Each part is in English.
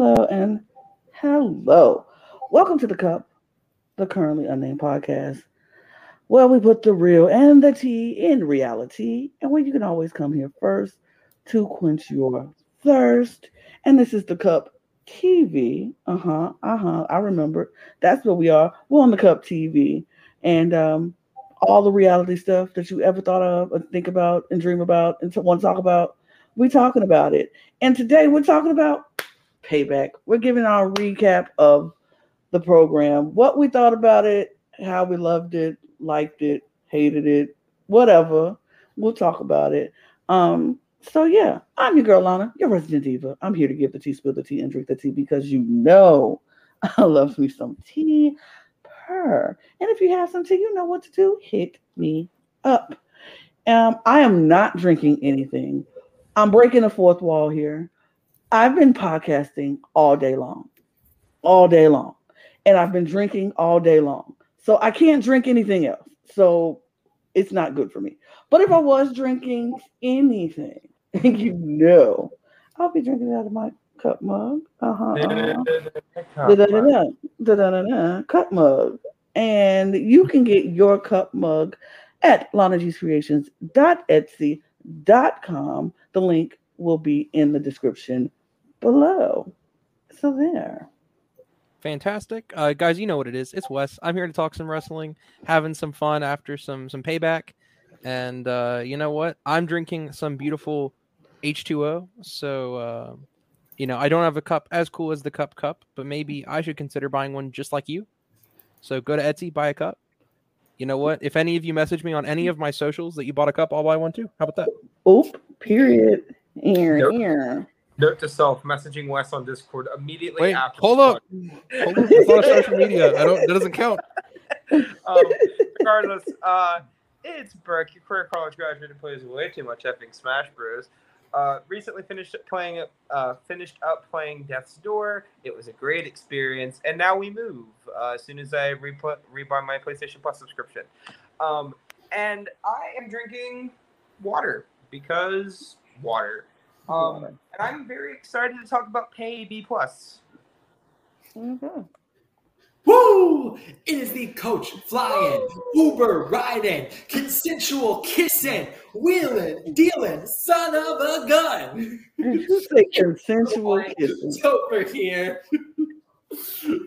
Hello, and hello. Welcome to the Cup, the currently unnamed podcast, where we put the real and the tea in reality, and where you can always come here first to quench your thirst. And this is the Cup TV. Uh huh. Uh huh. I remember. That's what we are. We're on the Cup TV, and um, all the reality stuff that you ever thought of, and think about, and dream about, and want to talk about. We're talking about it. And today we're talking about payback. We're giving our recap of the program, what we thought about it, how we loved it, liked it, hated it, whatever. We'll talk about it. Um, so yeah, I'm your girl Lana, your resident diva. I'm here to give the tea, spill the tea, and drink the tea because you know I love me some tea. Per. And if you have some tea, you know what to do. Hit me up. Um, I am not drinking anything. I'm breaking the fourth wall here. I've been podcasting all day long, all day long, and I've been drinking all day long. So I can't drink anything else. So it's not good for me. But if I was drinking anything, you know, I'll be drinking out of my cup mug. Uh-huh. uh-huh. Da-da-da-da, cup mug. And you can get your cup mug at lanagcreations.etsy.com. The link will be in the description below. So there. Fantastic. Uh, guys, you know what it is. It's Wes. I'm here to talk some wrestling, having some fun after some some payback. And uh, you know what? I'm drinking some beautiful H2O. So uh, you know, I don't have a cup as cool as the cup cup, but maybe I should consider buying one just like you. So go to Etsy, buy a cup. You know what? If any of you message me on any of my socials that you bought a cup, I'll buy one too. How about that? Oop, period. Here, nope. here. Note to self: messaging Wes on Discord immediately Wait, after. Hold up, hold up. It's not social media. I don't. That doesn't count. Um, regardless, uh, it's Brooke, your career college graduate who plays way too much effing Smash Bros. Uh, recently finished playing uh, finished up playing Death's Door. It was a great experience, and now we move uh, as soon as I re- rebuy my PlayStation Plus subscription. Um, and I am drinking water because water. Um, and I'm very excited to talk about Pay B Plus. Mm-hmm. Woo! It is the coach flying, Uber riding, consensual kissing, wheeling, dealing, son of a gun. Did you consensual kissing? Over here.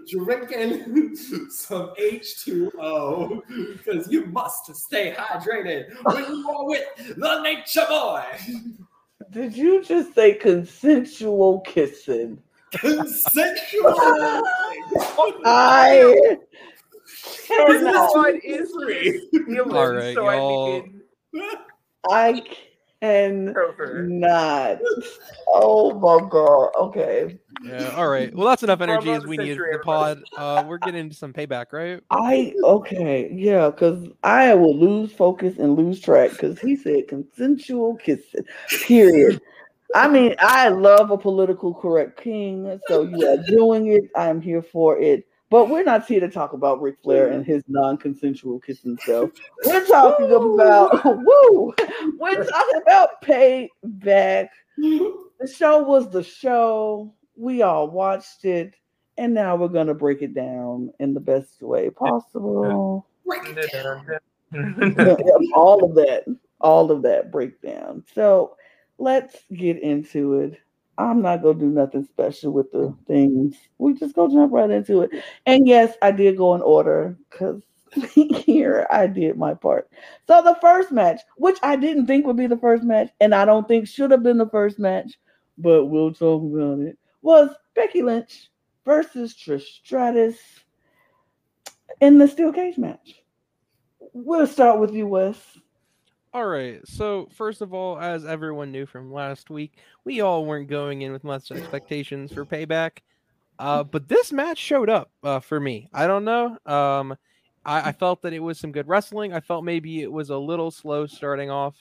Drinking some H2O because you must stay hydrated when you are with the nature boy. Did you just say consensual kissing? Consensual. I This one is feeling, All right, so y'all. begin. I can Over. not. Oh my god. Okay. Yeah. All right. Well, that's enough energy as we need century, the pod. Uh, we're getting into some payback, right? I okay, yeah, because I will lose focus and lose track because he said consensual kissing. Period. I mean, I love a political correct king, so you are doing it. I am here for it. But we're not here to talk about Ric Flair and his non-consensual kissing stuff. We're talking about woo. We're talking about payback. The show was the show. We all watched it, and now we're gonna break it down in the best way possible. all of that, all of that breakdown. So let's get into it. I'm not gonna do nothing special with the mm. things. We just go jump right into it. And yes, I did go in order because here I did my part. So the first match, which I didn't think would be the first match, and I don't think should have been the first match, but we'll talk about it, was Becky Lynch versus Trish Stratus in the steel cage match. We'll start with you, Wes. All right. So first of all, as everyone knew from last week, we all weren't going in with much expectations for payback. Uh, but this match showed up uh, for me. I don't know. Um, I, I felt that it was some good wrestling. I felt maybe it was a little slow starting off,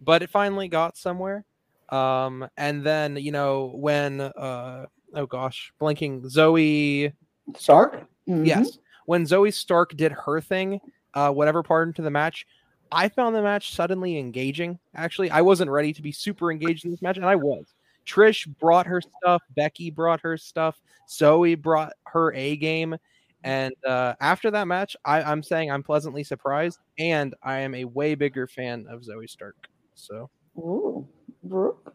but it finally got somewhere. Um, and then you know when uh, oh gosh, blinking Zoe Stark? Mhm. Yes. When Zoe Stark did her thing, uh, whatever part into the match, I found the match suddenly engaging. Actually, I wasn't ready to be super engaged in this match, and I was. Trish brought her stuff, Becky brought her stuff, Zoe brought her A game. And uh, after that match, I, I'm saying I'm pleasantly surprised, and I am a way bigger fan of Zoe Stark. So Ooh, Brooke.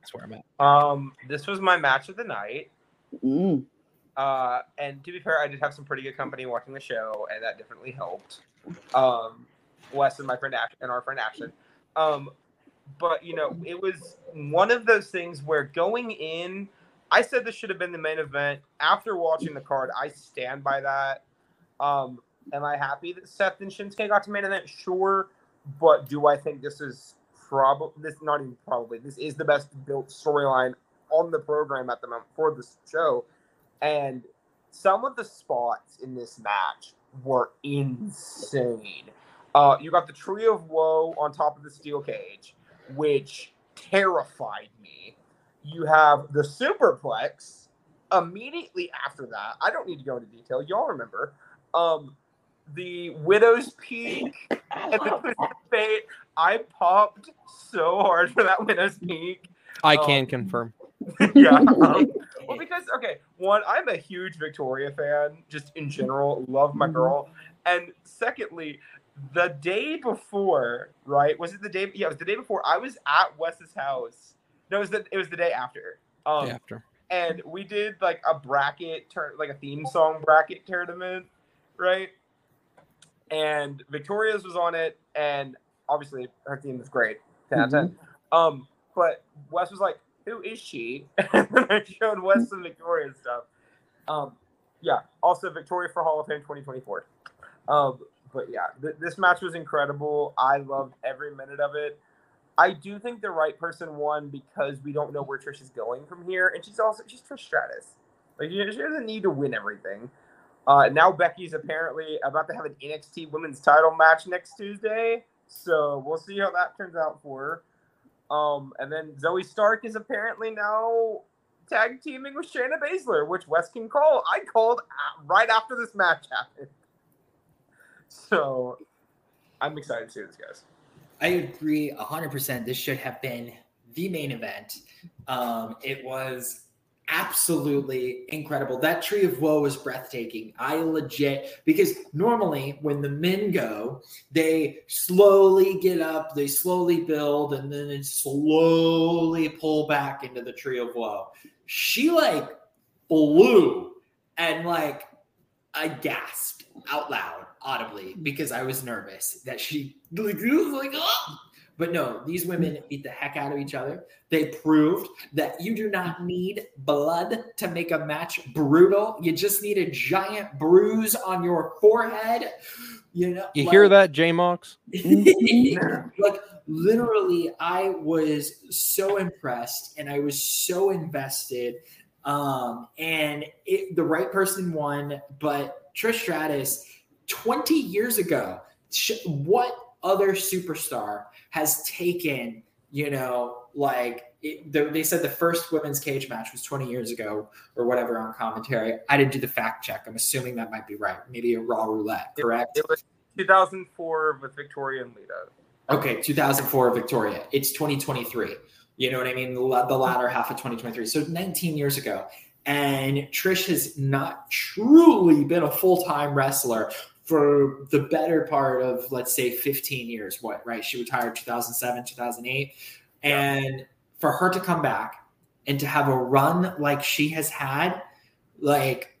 that's where I'm at. Um, this was my match of the night. Mm. Uh, and to be fair, I did have some pretty good company watching the show, and that definitely helped. Um, Wes and my friend Ash- and our friend Ashton. Um, but you know, it was one of those things where going in, I said this should have been the main event. After watching the card, I stand by that. Um, am I happy that Seth and Shinsuke got to main event? Sure, but do I think this is probably this not even probably this is the best built storyline on the program at the moment for this show? And some of the spots in this match were insane. Uh, you got the Tree of woe on top of the steel cage, which terrified me. You have the superplex immediately after that. I don't need to go into detail. Y'all remember. Um, the widow's peak and the twisted fate. I popped so hard for that widow's peak. I Um, can confirm. yeah. Um, well, because okay, one, I'm a huge Victoria fan, just in general, love my Mhm. girl, and secondly, the day before, right? Was it the day? Yeah, it was the day before. I was at Wes's house. No, it was the it was the day after. Um, Day after. and we did like a bracket turn, like a theme song bracket tournament, right? And Victoria's was on it, and obviously her theme was great, 10 out of 10. Um, but Wes was like, "Who is she?" and I showed Wes some Victoria stuff. Um, yeah. Also, Victoria for Hall of Fame 2024. Um, but yeah, th- this match was incredible. I loved every minute of it. I do think the right person won because we don't know where Trish is going from here, and she's also she's Trish Stratus. Like she doesn't need to win everything. Uh, now Becky's apparently about to have an NXT Women's Title match next Tuesday, so we'll see how that turns out for her. Um, and then Zoe Stark is apparently now tag teaming with Shayna Baszler, which Wes can call. I called right after this match happened, so I'm excited to see this, guys. I agree 100%. This should have been the main event. Um, it was absolutely incredible. That tree of woe was breathtaking. I legit, because normally when the men go, they slowly get up, they slowly build, and then they slowly pull back into the tree of woe. She like blew and like I gasped out loud audibly because I was nervous that she like, like "Ah!" but no, these women beat the heck out of each other. They proved that you do not need blood to make a match brutal. You just need a giant bruise on your forehead. You know, You like- hear that, J Mox? like literally i was so impressed and i was so invested um and it, the right person won but trish stratus 20 years ago what other superstar has taken you know like it, the, they said the first women's cage match was 20 years ago or whatever on commentary i didn't do the fact check i'm assuming that might be right maybe a raw roulette correct It was 2004 with Victoria and Lita. Okay, 2004 Victoria. It's 2023. You know what I mean? The, the latter half of 2023. So 19 years ago. And Trish has not truly been a full time wrestler for the better part of, let's say, 15 years. What, right? She retired 2007, 2008. And for her to come back and to have a run like she has had, like,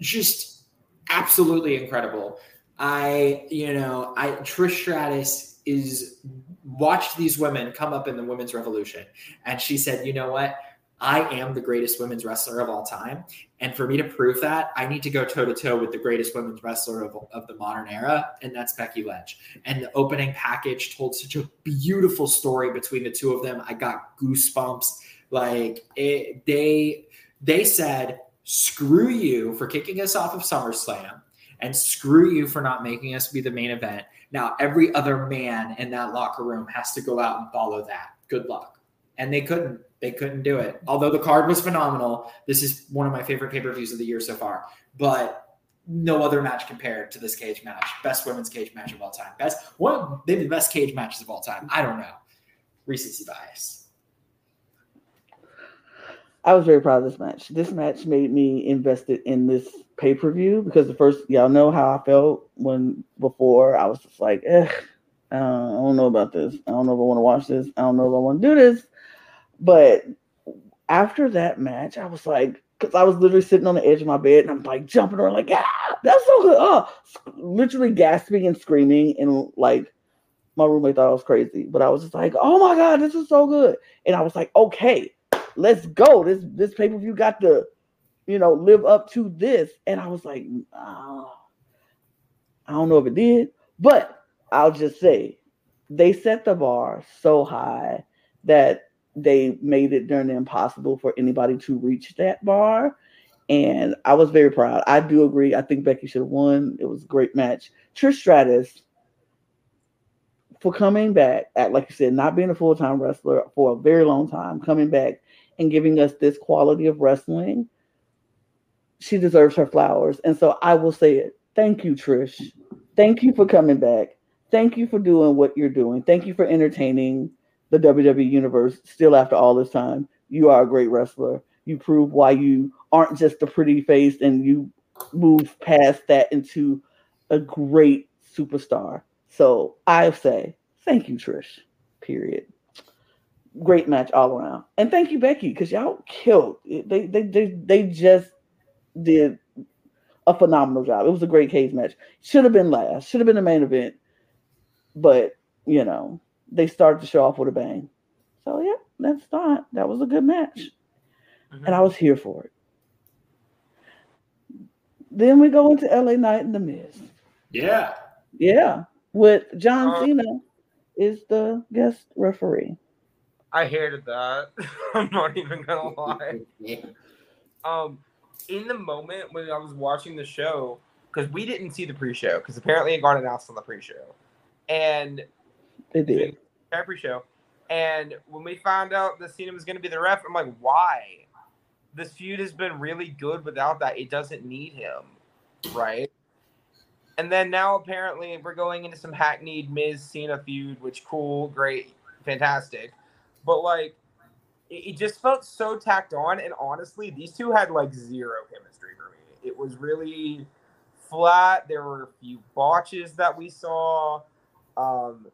just absolutely incredible. I, you know, I Trish Stratus is watched these women come up in the women's revolution, and she said, "You know what? I am the greatest women's wrestler of all time, and for me to prove that, I need to go toe to toe with the greatest women's wrestler of, of the modern era, and that's Becky Lynch." And the opening package told such a beautiful story between the two of them. I got goosebumps. Like it, they, they said, "Screw you for kicking us off of SummerSlam." and screw you for not making us be the main event. Now, every other man in that locker room has to go out and follow that. Good luck. And they couldn't. They couldn't do it. Although the card was phenomenal. This is one of my favorite pay per views of the year so far. But no other match compared to this cage match. Best women's cage match of all time. Best one, maybe the best cage matches of all time. I don't know. Recency bias. I was very proud of this match. This match made me invested in this pay per view because the first, y'all know how I felt when before I was just like, I don't know about this. I don't know if I want to watch this. I don't know if I want to do this. But after that match, I was like, because I was literally sitting on the edge of my bed and I'm like jumping around, like, ah, that's so good. Oh, literally gasping and screaming. And like, my roommate thought I was crazy, but I was just like, oh my God, this is so good. And I was like, okay, let's go. This this pay per view got to, you know, live up to this. And I was like, oh, I don't know if it did, but I'll just say they set the bar so high that they made it darn impossible for anybody to reach that bar. And I was very proud. I do agree. I think Becky should have won. It was a great match. Trish Stratus for coming back at like you said, not being a full-time wrestler for a very long time, coming back and giving us this quality of wrestling. She deserves her flowers. And so I will say it. Thank you, Trish. Thank you for coming back. Thank you for doing what you're doing. Thank you for entertaining the WWE universe still after all this time. You are a great wrestler. You prove why you aren't just a pretty face and you move past that into a great superstar. So I say thank you, Trish. Period. Great match all around. And thank you, Becky, because y'all killed. They, they they they just did a phenomenal job. It was a great cage match. Should have been last. Should have been the main event. But you know, they started to show off with a bang. So yeah, that's not that was a good match. Mm-hmm. And I was here for it. Then we go into LA Night and the Miz. Yeah. Yeah. With John um, Cena is the guest referee. I hated that. I'm not even gonna lie. um in the moment when I was watching the show, because we didn't see the pre-show, because apparently it got announced on the pre-show. And it did. Every show. And when we found out that Cena was going to be the ref, I'm like, why? This feud has been really good without that. It doesn't need him, right? And then now apparently we're going into some hackneyed Miz Cena feud, which cool, great, fantastic. But like, it, it just felt so tacked on. And honestly, these two had like zero chemistry for me. It was really flat. There were a few botches that we saw. Um,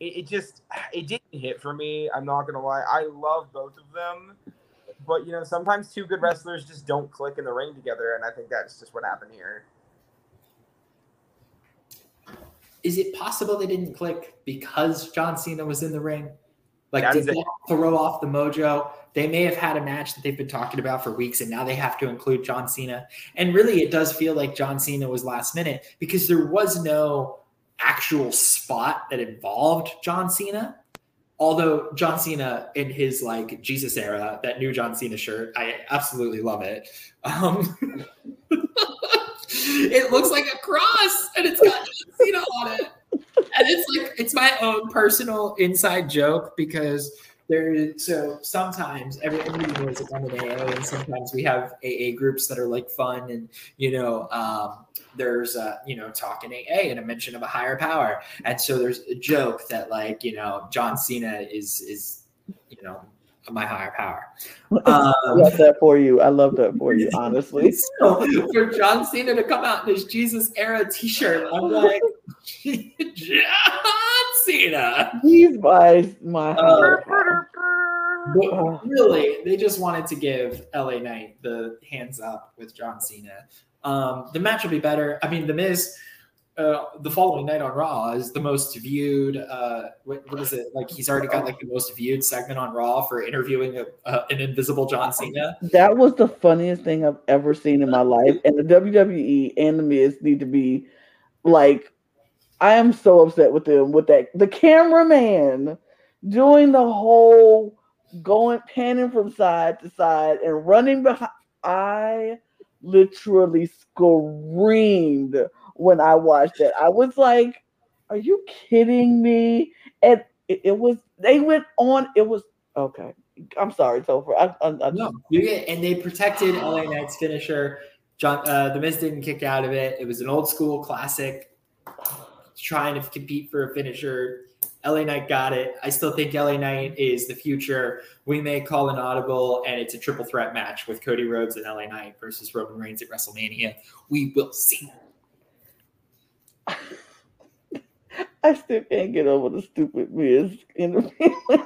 it, it just it didn't hit for me. I'm not gonna lie. I love both of them, but you know sometimes two good wrestlers just don't click in the ring together, and I think that's just what happened here. Is it possible they didn't click because John Cena was in the ring? Like did they throw off the mojo? They may have had a match that they've been talking about for weeks, and now they have to include John Cena. And really, it does feel like John Cena was last minute because there was no actual spot that involved John Cena. Although John Cena in his like Jesus era, that new John Cena shirt, I absolutely love it. Um, it looks like a cross and it's got John Cena on it. And it's like it's my own personal inside joke because there so sometimes every everybody knows it's an AA and sometimes we have AA groups that are like fun and you know um, there's a you know talking AA and a mention of a higher power, and so there's a joke that like you know John Cena is is you know my higher power. Um, I love that for you. I love that for you, honestly. so for John Cena to come out in his Jesus era T-shirt, I'm like, John Cena. He's my my. Uh, but really, they just wanted to give LA Knight the hands up with John Cena. Um, the match will be better. I mean, The Miz, uh, the following night on Raw is the most viewed. Uh, what, what is it? Like he's already got like the most viewed segment on Raw for interviewing a, uh, an invisible John Cena. That was the funniest thing I've ever seen in my life. And the WWE and the Miz need to be like, I am so upset with them with that. The cameraman doing the whole going panning from side to side and running behind. I literally screamed when I watched it. I was like, "Are you kidding me?" And it, it was. They went on. It was okay. I'm sorry, Topher. I, I, I, no, and they protected LA Knight's finisher. John, uh, the Miz didn't kick out of it. It was an old school classic, trying to compete for a finisher. LA Knight got it. I still think LA Knight is the future. We may call an audible, and it's a triple threat match with Cody Rhodes and LA Knight versus Roman Reigns at WrestleMania. We will see. I still can't get over the stupid Miz interview.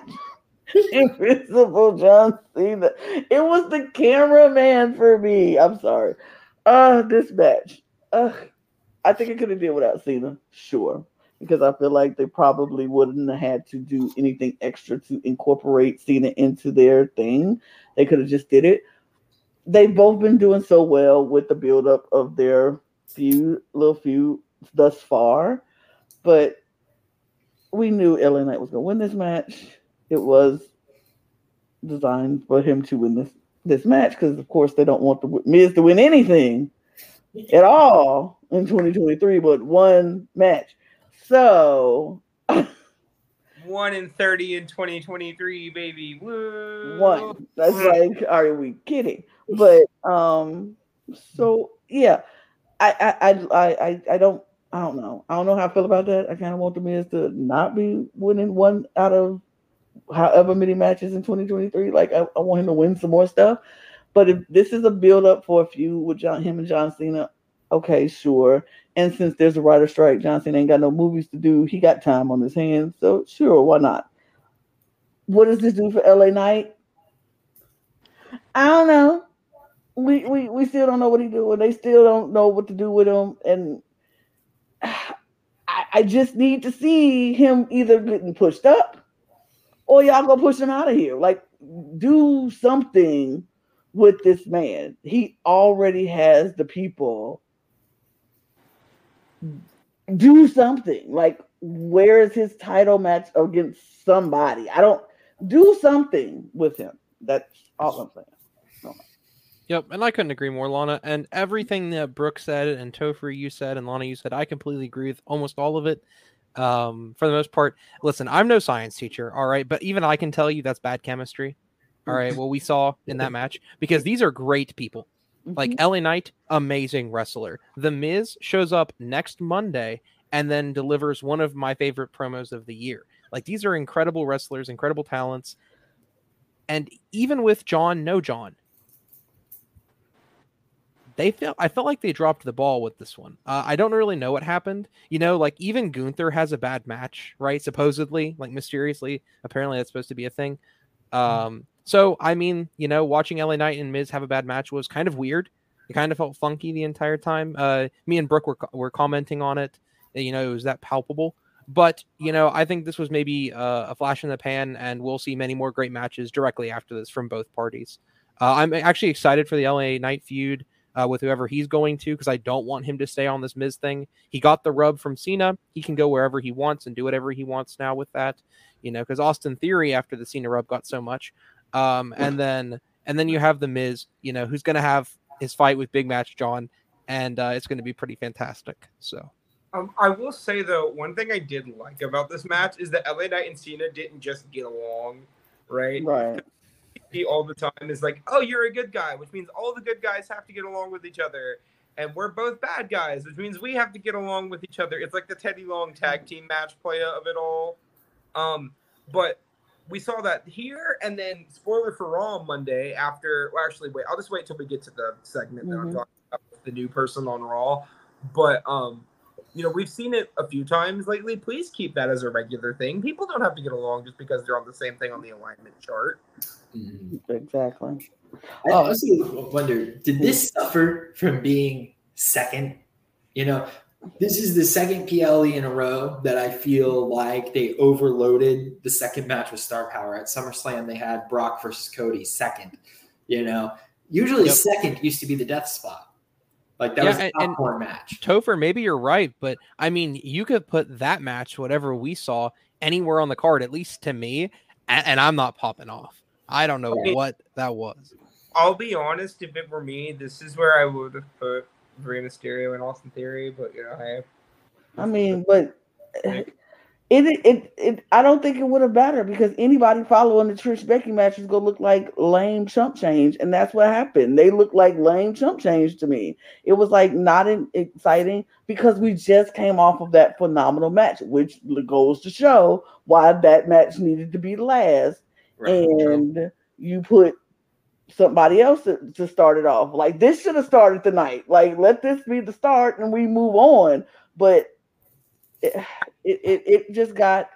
Invisible John Cena. It was the cameraman for me. I'm sorry. Uh, this match. Uh, I think it could have did without Cena. Sure. Because I feel like they probably wouldn't have had to do anything extra to incorporate Cena into their thing. They could have just did it. They've both been doing so well with the buildup of their few little feud thus far. But we knew LA Knight was going to win this match. It was designed for him to win this this match because, of course, they don't want the Miz to win anything at all in 2023, but one match. So one in 30 in 2023, baby. Woo. One. That's like, are we kidding? But um, so yeah, I I I I I don't I don't know. I don't know how I feel about that. I kind of want the Miz to not be winning one out of however many matches in 2023. Like I, I want him to win some more stuff. But if this is a build up for a feud with John, him and John Cena, okay, sure. And since there's a writer strike, Johnson ain't got no movies to do. He got time on his hands, so sure, why not? What does this do for LA Knight? I don't know. We we we still don't know what he doing. They still don't know what to do with him, and I, I just need to see him either getting pushed up or y'all gonna push him out of here. Like, do something with this man. He already has the people. Do something. Like, where is his title match against somebody? I don't do something with him. That's all I'm saying. Yep, and I couldn't agree more, Lana. And everything that Brooke said and Topher you said and Lana you said, I completely agree with almost all of it. Um, for the most part, listen, I'm no science teacher, all right, but even I can tell you that's bad chemistry. All right, what we saw in that match because these are great people. Like Mhm. LA Knight, amazing wrestler. The Miz shows up next Monday and then delivers one of my favorite promos of the year. Like these are incredible wrestlers, incredible talents. And even with John, no John, they felt I felt like they dropped the ball with this one. Uh, I don't really know what happened. You know, like even Gunther has a bad match, right? Supposedly, like mysteriously, apparently that's supposed to be a thing. Um, so I mean, you know, watching LA Knight and Miz have a bad match was kind of weird. It kind of felt funky the entire time. Uh, me and Brooke were were commenting on it. You know, it was that palpable. But you know, I think this was maybe uh, a flash in the pan, and we'll see many more great matches directly after this from both parties. Uh, I'm actually excited for the LA Knight feud uh, with whoever he's going to because I don't want him to stay on this Miz thing. He got the rub from Cena. He can go wherever he wants and do whatever he wants now with that, you know, because Austin Theory after the Cena rub got so much. Um, and then and then you have the Miz, you know, who's going to have his fight with Big Match John, and uh, it's going to be pretty fantastic. So Um, I will say though, one thing I did like about this match is that LA Knight and Cena didn't just get along, right? Right. All the time is like, oh, you're a good guy, which means all the good guys have to get along with each other, and we're both bad guys, which means we have to get along with each other. It's like the Teddy Long tag team match play of it all. Um, but we saw that here, and then spoiler for Raw Monday. After, well, actually, wait, I'll just wait till we get to the segment that I'm Mhm. talking about with the new person on Raw. But um, you know, we've seen it a few times lately. Please keep that as a regular thing. People don't have to get along just because they're on the same thing on the alignment chart. Mhm. Exactly. I also wonder, did this suffer from being second? You know, this is the second PLE in a row that I feel like they overloaded the second match with star power. At SummerSlam, they had Brock versus Cody second. You know, usually Yep. second used to be the death spot. Like that Yeah, was a and- and- popcorn match. Topher, maybe you're right, but I mean, you could put that match, whatever we saw, anywhere on the card, at least to me, and, and I'm not popping off. I don't know Okay. what that was. I'll be honest, if it were me, this is where I would have put Rey Mysterio and Austin Theory. But you know, I. I mean, but It, it it I don't think it would have mattered because anybody following the Trish Becky match is gonna look like lame chump change, and that's what happened. They look like lame chump change to me. It was like not in, exciting because we just came off of that phenomenal match, which goes to show why that match needed to be last. Right. and you put somebody else to, to start it off. Like this should have started tonight. Like let this be the start and we move on. But it it, it, it just got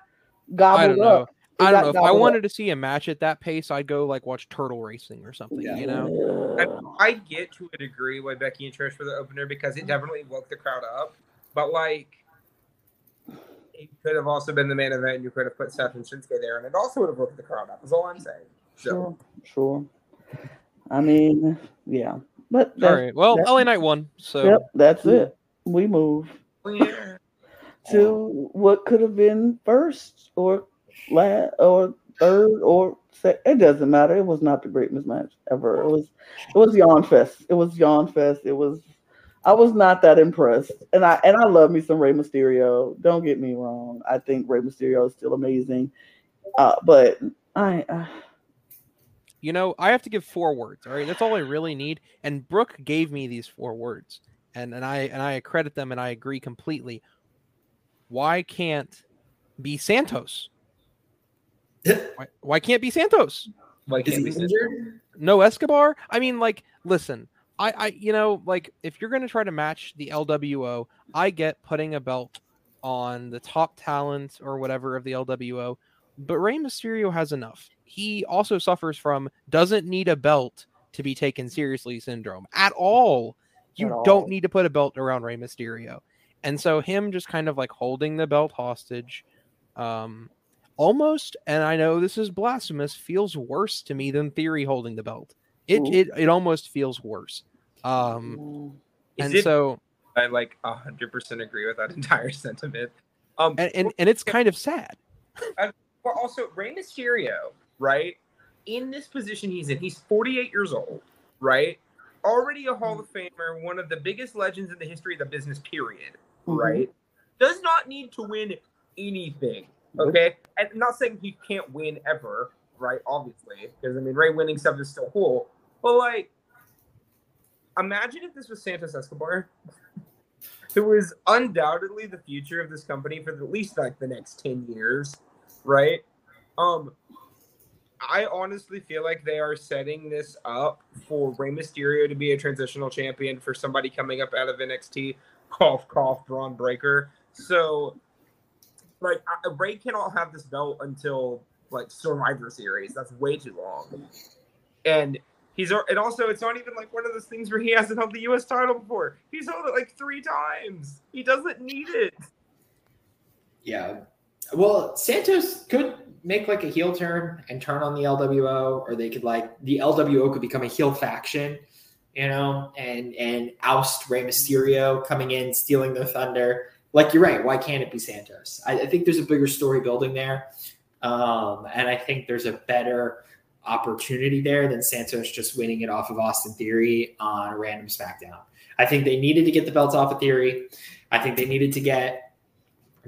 I gobbled don't know. up. It I don't know. If I gobbled wanted to see a match at that pace, I'd go like watch turtle racing or something. Yeah. You know, up. I get to a degree why Becky and Trish were the opener because it mm-hmm. definitely woke the crowd up. But like, it could have also been the main event. You could have put Seth and Shinsuke there, and it also would have woke the crowd up. Is all I'm saying. So Sure, sure. I mean, yeah. But all right. Well, that- LA Knight won, so yep, that's it. We move yeah. to what could have been first or last or third or se- it doesn't matter. It was not the greatest match ever. It was it was yawn fest. It was yawn fest. It was I was not that impressed. And I and I love me some Rey Mysterio. Don't get me wrong. I think Rey Mysterio is still amazing. Uh, but I uh, you know, I have to give four words. All right, that's all I really need. And Brooke gave me these four words, and and I and I credit them, and I agree completely. Why can't be Santos? Why, why can't be Santos? Why can't he we injured? No Escobar? I mean, like, listen, I, I, you know, like, if you're gonna try to match the LWO, I get putting a belt on the top talent or whatever of the LWO, but Rey Mysterio has enough. He also suffers from doesn't need a belt to be taken seriously syndrome at all. You At all. don't need to put a belt around Rey Mysterio, and so him just kind of like holding the belt hostage, um, almost. And I know this is blasphemous. Feels worse to me than Theory holding the belt. It Ooh. it it almost feels worse. Um, Is and it- so I like hundred percent agree with that entire sentiment. Um, and, and and it's kind of sad. But also Rey Mysterio, right? In this position he's in, he's 48 years old, right? Already a Hall of Famer, one of the biggest legends in the history of the business, period, Mhm. right? Does not need to win anything, okay? And I'm not saying he can't win ever, right? Obviously, because I mean, Rey winning stuff is still cool, but like, imagine if this was Santos Escobar, who is undoubtedly the future of this company for at least like the next 10 years, right? Um, I honestly feel like they are setting this up for Rey Mysterio to be a transitional champion for somebody coming up out of NXT. Cough, cough, Bron Breakker. So, like, I- Rey cannot have this belt until like Survivor Series. That's way too long. And he's and also it's not even like one of those things where he hasn't held the U.S. title before. He's held it like three times. He doesn't need it. Yeah. Well, Santos could make like a heel turn and turn on the LWO, or they could like the LWO could become a heel faction, you know, and and oust Rey Mysterio coming in, stealing their thunder. Like you're right. Why can't it be Santos? I, I think there's a bigger story building there, um, and I think there's a better opportunity there than Santos just winning it off of Austin Theory on a random SmackDown. I think they needed to get the belts off of Theory. I think they needed to get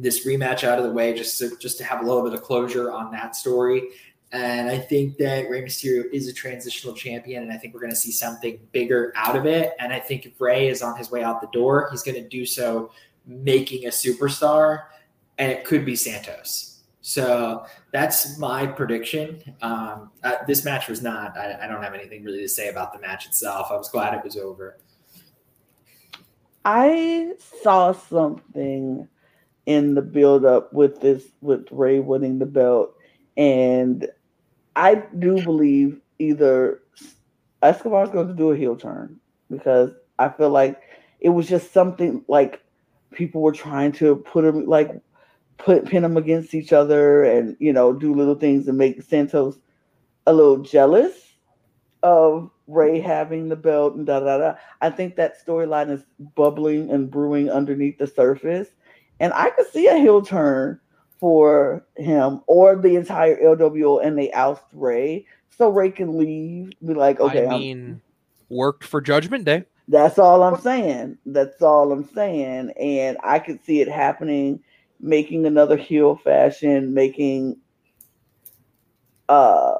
this rematch out of the way just to just to have a little bit of closure on that story. And I think that Rey Mysterio is a transitional champion, and I think we're going to see something bigger out of it. And I think if Rey is on his way out the door, he's going to do so making a superstar, and it could be Santos. So that's my prediction. Um, uh, this match was not. I, I don't have anything really to say about the match itself. I was glad it was over. I saw something in the build up with this with Rey winning the belt, and I do believe either Escobar's going to do a heel turn because I feel like it was just something like people were trying to put him like put pin them against each other and you know do little things and make Santos a little jealous of Rey having the belt and da da da. I think that storyline is bubbling and brewing underneath the surface, and I could see a heel turn for him or the entire LWO, and they oust Rey so Rey can leave. Be like, okay, I I'm- mean, worked for Judgment Day. that's all I'm saying. That's all I'm saying. And I could see it happening making another heel fashion, making uh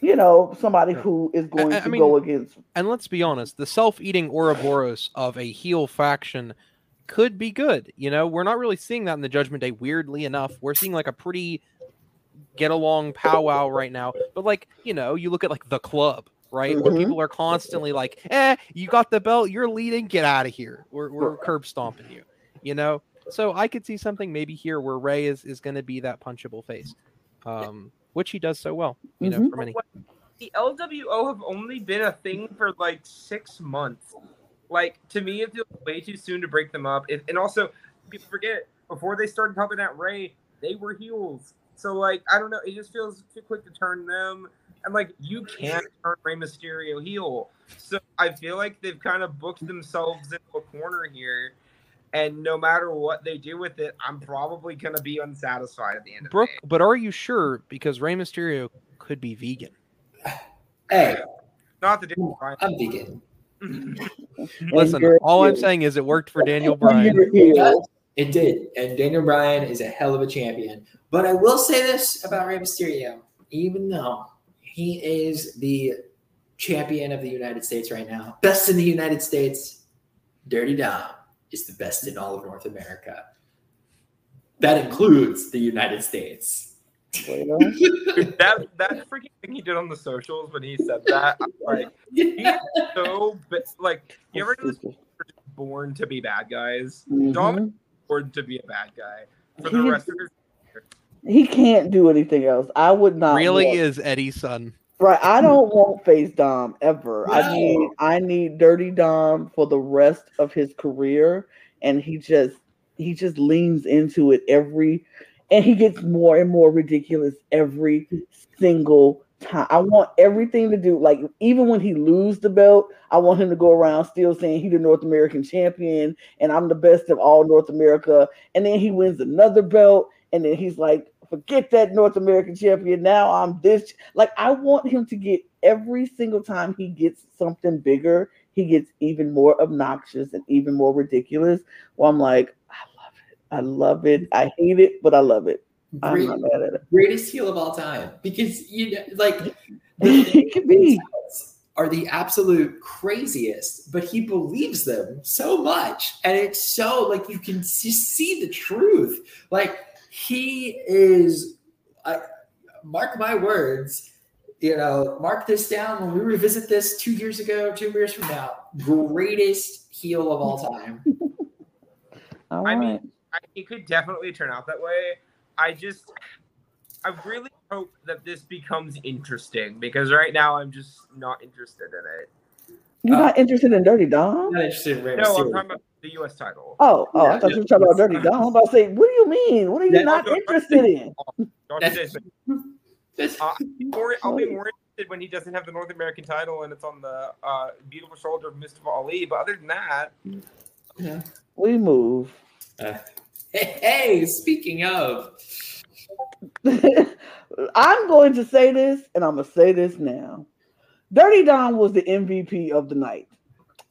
you know somebody who is going I- I to mean- go against And let's be honest, the self-eating Ouroboros of a heel faction could be good. You know, we're not really seeing that in the Judgment Day. Weirdly enough, we're seeing like a pretty get along powwow right now. But like, you know, you look at like the club, right, where Mhm. people are constantly like, "Eh, you got the belt, you're leading, get out of here. We're we're curb stomping you." You know, so I could see something maybe here where Rey is is going to be that punchable face, um, which he does so well. You know, Mhm. for many. the LWO have only been a thing for like six months. Like to me, it feels way too soon to break them up. It, and also, people forget before they started helping out Rey, they were heels. So like, I don't know. It just feels too quick to turn them. And like, you can't turn Rey Mysterio heel. So I feel like they've kind of booked themselves into a corner here. And no matter what they do with it, I'm probably gonna be unsatisfied at the end of Brooke, the day. but are you sure? Because Rey Mysterio could be vegan. Hey, Not the Daniel Bryan. I'm vegan. Listen, all I'm saying is it worked for Daniel Bryan. It did. And Daniel Bryan is a hell of a champion. But I will say this about Rey Mysterio. Even though he is the champion of the United States right now, best in the United States, Dirty Dom is the best in all of North America. That includes the United States. Bueno. that that freaking thing he did on the socials when he said that, I'm like he's so like you ever know this born to be bad guys? Dom Mhm. born to be a bad guy for the He- rest of his He can't do anything else. I would not really want- is Eddie's son. Right, I don't want face Dom ever. I No. need I need Dirty Dom for the rest of his career, and he just he just leans into it every, and he gets more and more ridiculous every single time. I want everything to do like even when he lose the belt, I want him to go around still saying he's the North American champion and I'm the best of all North America, and then he wins another belt, and then he's like, forget that North American champion. Now I'm this. Like I want him to get every single time he gets something bigger, he gets even more obnoxious and even more ridiculous. Well, I'm like, I love it. I love it. I hate it, but I love it. I'm not mad at it. greatest heel of all time. Because you know, like It could be. are the absolute craziest, but he believes them so much. And it's so like you can just see the truth. Like he is, I, mark my words, you know, mark this down when we revisit this two years ago, two years from now, greatest heel of all time. All I mean, I, it could definitely turn out that way. I just, I really hope that this becomes interesting because right now I'm just not interested in it. You're uh, not interested in Dirty Dom? Not interested in Rey No, I'm talking about the U.S. title. Oh, oh, I Yeah, thought you were talking about Dirty Dom. I'm about to say, what do you mean? What are you Yeah. not interested in? That's- say this, That's- Uh, I'll be more interested when he doesn't have the North American title and it's on the uh, beautiful shoulder of Mustafa Ali. But other than that, yeah. We move. Hey, uh, hey, speaking of, I'm going to say this, and I'm gonna say this now. Dirty Dom was the MVP of the night.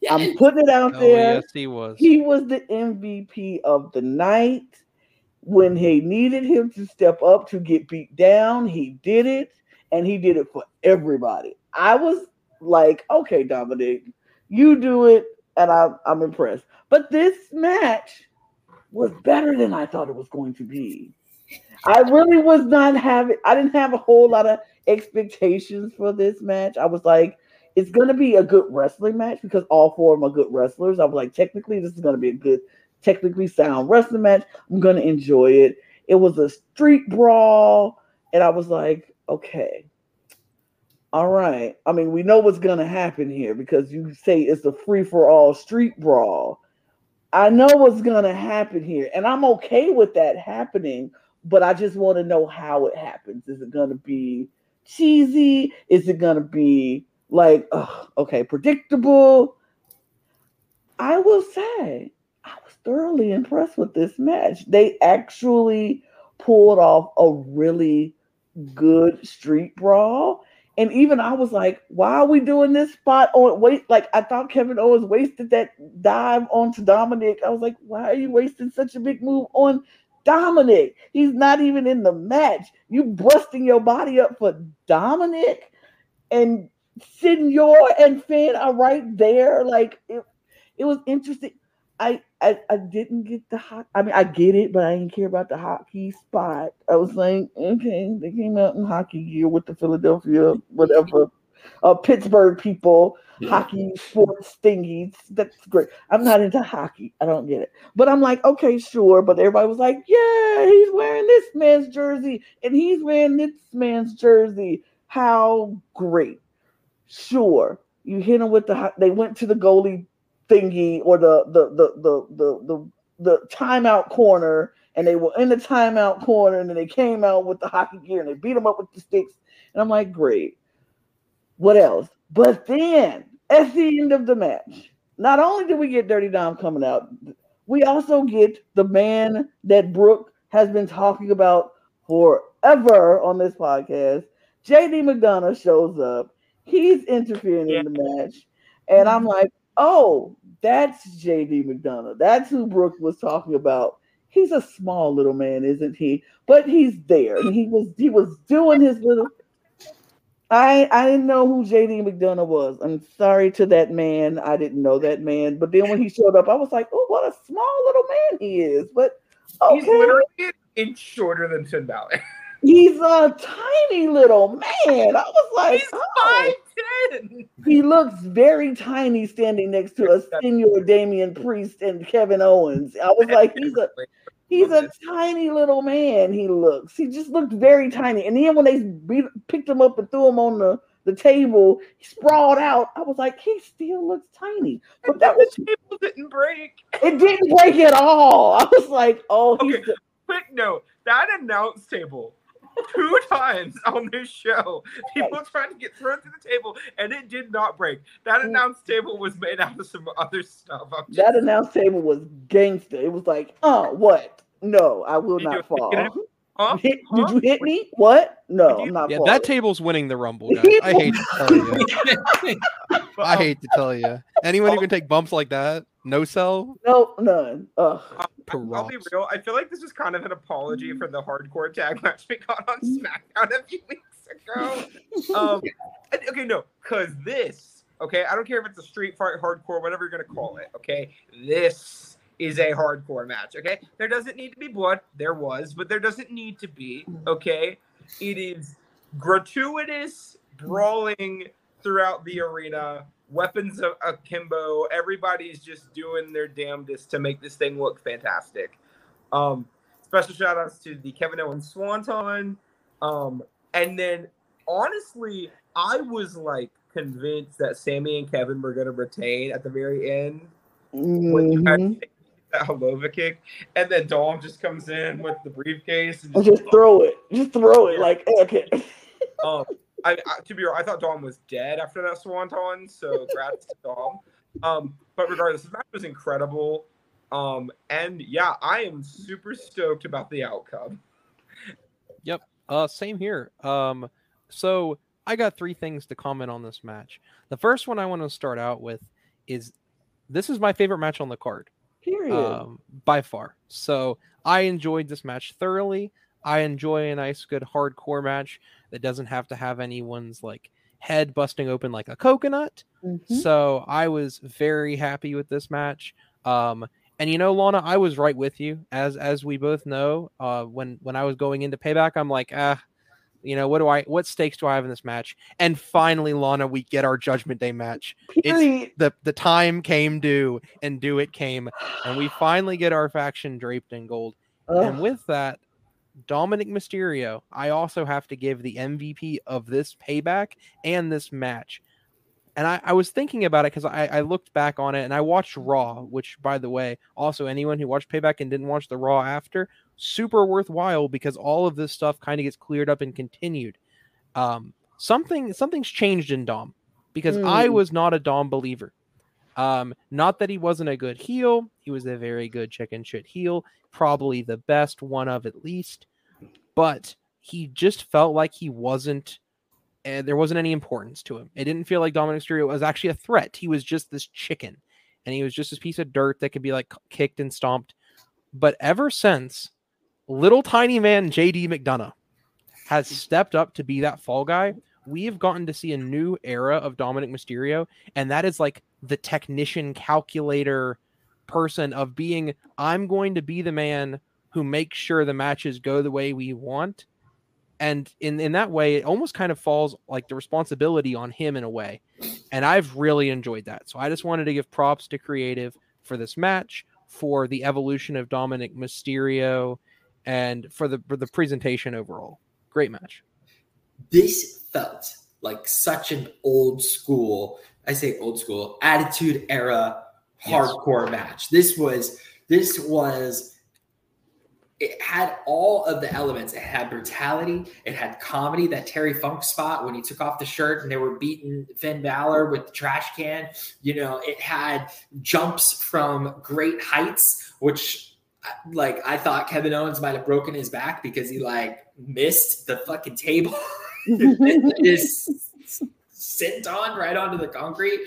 I'm putting it out Oh there. yes, he was. He was the MVP of the night. When he needed him to step up to get beat down, he did it, and he did it for everybody. I was like, okay, Dominic, you do it, and I, I'm impressed. But this match was better than I thought it was going to be. I really was not having, I didn't have a whole lot of expectations for this match. I was like, it's going to be a good wrestling match because all four of them are good wrestlers. I was like, technically, this is going to be a good, technically sound wrestling match. I'm going to enjoy it. It was a street brawl, and I was like, okay, all right. I mean, we know what's going to happen here because you say it's a free for all street brawl. I know what's going to happen here, and I'm okay with that happening, but I just want to know how it happens. Is it going to be cheesy? Is it going to be like, ugh, okay, predictable? I will say, I was thoroughly impressed with this match. They actually pulled off a really good street brawl. And even I was like, why are we doing this spot on wait? Like I thought Kevin Owens wasted that dive onto Dominic. I was like, why are you wasting such a big move on Dominic. He's not even in the match. You busting your body up for Dominic, and Senor and Finn are right there. Like it, it was interesting. I, I I didn't get the hot. I mean, I get it, but I didn't care about the hockey spot. I was like, okay, they came out in hockey gear with the Philadelphia, whatever, uh, Pittsburgh people, Yeah. hockey sports thingies. That's great. I'm not into hockey. I don't get it. But I'm like, okay, sure. But everybody was like, yeah, he's wearing this man's jersey and he's wearing this man's jersey. How great. Sure. You hit him with the ho- they went to the goalie thingy or the the the the the the, the timeout corner and they were in the timeout corner and then they came out with the hockey gear and they beat them up with the sticks. And I'm like, great. What else? But then at the end of the match, not only did we get Dirty Dom coming out, we also get the man that Brooke has been talking about forever on this podcast. JD McDonagh shows up. He's interfering in the match. And I'm like, oh, that's JD McDonagh. That's who Brooke was talking about. He's a small little man, isn't he? But he's there. And he was he was doing his little I I didn't know who JD McDonagh was. I'm sorry to that man. I didn't know that man. But then when he showed up, I was like, oh, what a small little man he is. But okay, He's literally an inch shorter than Finn Balor. he's a tiny little man. I was like, He's oh. five ten. he looks very tiny standing next to a senior Damian Priest and Kevin Owens. I was like, he's a He's a tiny little man. He looks. He just looked very tiny. And then when they beat, picked him up and threw him on the, the table, he sprawled out. I was like, he still looks tiny. But that was the table didn't break. it. Didn't break at all. I was like, oh, he's Okay. Quick note: that announce table. Two times on this show, people tried to get thrown to the table, and it did not break. That mm. announce table was made out of some other stuff. Just, that announce table was gangster. It was like, oh, what? No, I will you not fall. Hit it? huh? Hit- Huh? Did you hit me? What? No, you- I'm not. Yeah, falling. that table's winning the rumble, guys. I hate to tell you. I hate to tell you. Anyone who can take bumps like that, no sell, No, none. Ugh. I'll be real. I feel like this is kind of an apology for the hardcore tag match we got on SmackDown a few weeks ago. Um, and- okay, no, because this, okay, I don't care if it's a street fight, hardcore, whatever you're gonna call it. Okay, this is a hardcore match. Okay, there doesn't need to be blood. There was, but there doesn't need to be. Okay, it is gratuitous brawling throughout the arena. Weapons a- akimbo. Everybody's just doing their damnedest to make this thing look fantastic. Um, special shout outs to the Kevin Owens Swanton. Um, and then honestly, I was like convinced that Sammy and Kevin were gonna retain at the very end when you had Mhm. That Helluva kick, and then Dom just comes in with the briefcase and And just throw it. Just throw it. Like okay. Um, I, I to be real, I thought Dom was dead after that Swanton, so congrats to Dom. Um, but regardless, the match was incredible. Um, and yeah, I am super stoked about the outcome. Yep. Uh, same here. Um, so I got three things to comment on this match. The first one I want to start out with is this is my favorite match on the card. Period. um, by far. So I enjoyed this match thoroughly. I enjoy a nice, good hardcore match that doesn't have to have anyone's like head busting open like a coconut. Mhm. So I was very happy with this match. Um, and you know, Lana, I was right with you, as as we both know. Uh, when when I was going into payback, I'm like, ah, you know, what do I, what stakes do I have in this match? And finally, Lana, we get our Judgment Day match Period. the the time came due and due it came and we finally get our faction draped in gold and with that dominik mysterio i also have to give the mvp of this payback and this match and i, I was thinking about it because I, I looked back on it and i watched raw which by the way also anyone who watched payback and didn't watch the raw after super worthwhile because all of this stuff kind of gets cleared up and continued um something something's changed in dom because I Hmm. was not a Dom believer. Um, not that he wasn't a good heel, he was a very good chicken shit heel, probably the best one of at least, but he just felt like he wasn't and there wasn't any importance to him. It didn't feel like Dominik Mysterio was actually a threat. He was just this chicken, and he was just this piece of dirt that could be like kicked and stomped. But ever since little tiny man JD McDonagh has mm. stepped up to be that fall guy. We have gotten to see a new era of Dominik Mysterio, and that is like the technician calculator person of being I'm going to be the man who makes sure the matches go the way we want. And in, in that way, it almost kind of falls like the responsibility on him in a way. And I've really enjoyed that. So I just wanted to give props to creative for this match, for the evolution of Dominik Mysterio, and for the for the presentation overall. Great match. This felt like such an old school, I say old school, attitude era hardcore yes. match. This was this was it had all of the elements. It had brutality. It had comedy. That Terry Funk spot when he took off the shirt and they were beating Finn Balor with the trash can. You know, it had jumps from great heights, which like I thought Kevin Owens might have broken his back because he like missed the fucking table. just sent on right onto the concrete.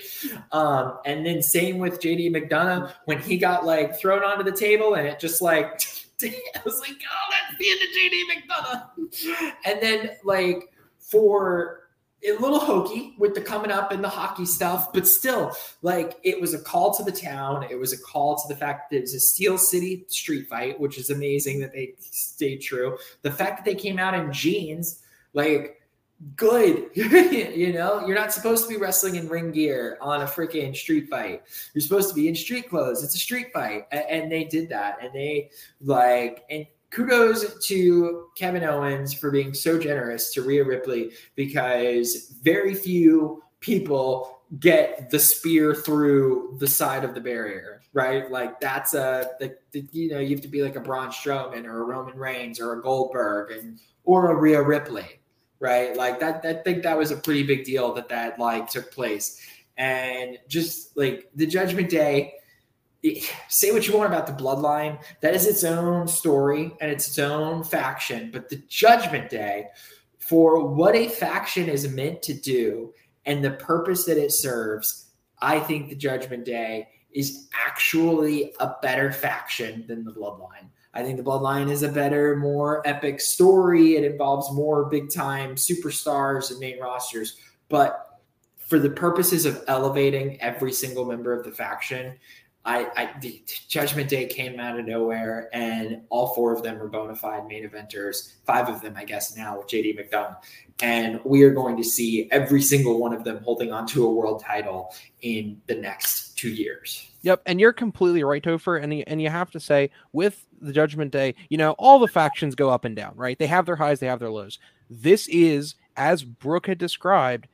Um, and then same with JD McDonagh when he got like thrown onto the table and it just like I was like, oh, that's the end of JD McDonagh. And then like for a little hokey with the coming up and the hockey stuff, but still, like it was a call to the town. It was a call to the fact that it was a Steel City street fight, which is amazing that they stayed true. The fact that they came out in jeans, like good. you know, you're not supposed to be wrestling in ring gear on a freaking street fight. You're supposed to be in street clothes. It's a street fight. And they did that. And they like, and kudos to Kevin Owens for being so generous to Rhea Ripley because very few people get the spear through the side of the barrier, right? Like that's a, you know, you have to be like a Braun Strowman or a Roman Reigns or a Goldberg and or a Rhea Ripley right? Like that, I think that was a pretty big deal that that like took place. And just like the Judgment Day, say what you want about the bloodline, that is its own story and it's own faction. But the Judgment Day, for what a faction is meant to do and the purpose that it serves, I think the Judgment Day is actually a better faction than the bloodline. I think the Bloodline is a better, more epic story. It involves more big time superstars and main rosters. But for the purposes of elevating every single member of the faction, I, I the Judgment Day came out of nowhere, and all four of them were bona fide main eventers. Five of them, I guess, now with JD McDonagh, and we are going to see every single one of them holding onto a world title in the next two years. Yep, and you're completely right, Topher. And you, and you have to say, with the Judgment Day, you know, all the factions go up and down, right? They have their highs, they have their lows. This is, as Brooke had described,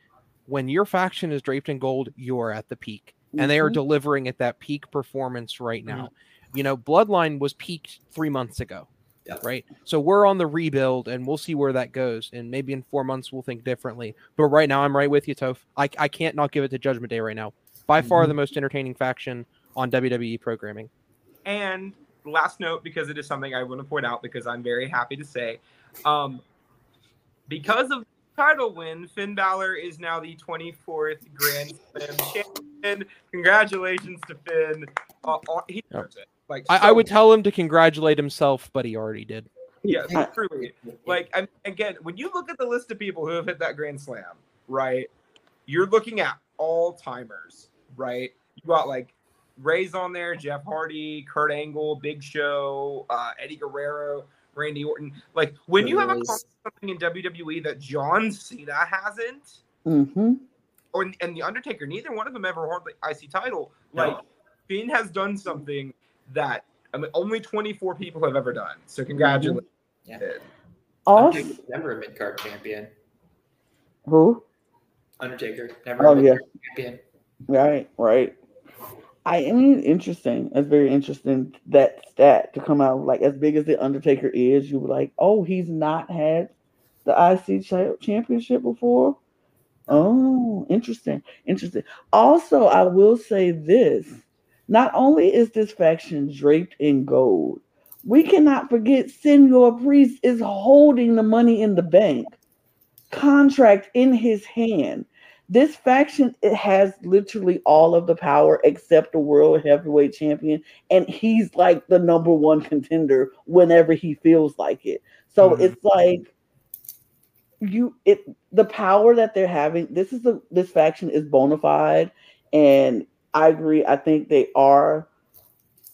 when your faction is draped in gold, you're at the peak, mm-hmm. and they are mm-hmm. delivering at that peak performance right now. Mm-hmm. You know, Bloodline was peaked three months ago. Right. So we're on the rebuild and we'll see where that goes. And maybe in four months we'll think differently. But right now I'm right with you, Toph. I, I can't not give it to Judgment Day right now. By far mm-hmm. the most entertaining faction on WWE programming. And last note, because it is something I want to point out, because I'm very happy to say, um, because of the title win, Finn Balor is now the 24th Grand Slam champion. Congratulations to Finn. Uh, uh he yep. it. Like so I, I, would tell him to congratulate himself, but he already did. Yeah, truly. Like I'm, again, when you look at the list of people who have hit that Grand Slam, right? You're looking at all timers, right? You got like Rey's on there, Jeff Hardy, Kurt Angle, Big Show, uh, Eddie Guerrero, Randy Orton. Like when you have a something in WWE that John Cena hasn't, mm-hmm. or and the Undertaker, neither one of them ever held the IC title. Like no. Finn has done something that I mean, only 24 people have ever done. So congratulations. Mm-hmm. Yeah. Also, never a mid card champion. Who? Undertaker. Never. Oh yeah. Champion. Right. Right. I mean, interesting. That's very interesting. That stat to come out like as big as the Undertaker is, you were like, oh, he's not had the IC championship before. Oh, interesting, interesting. Also, I will say this: not only is this faction draped in gold, we cannot forget Senor Priest is holding the money in the bank contract in his hand. This faction it has literally all of the power except the world heavyweight champion and he's like the number one contender whenever he feels like it so Mhm. it's like you it the power that they're having this is a this faction is bona fide and i agree i think they are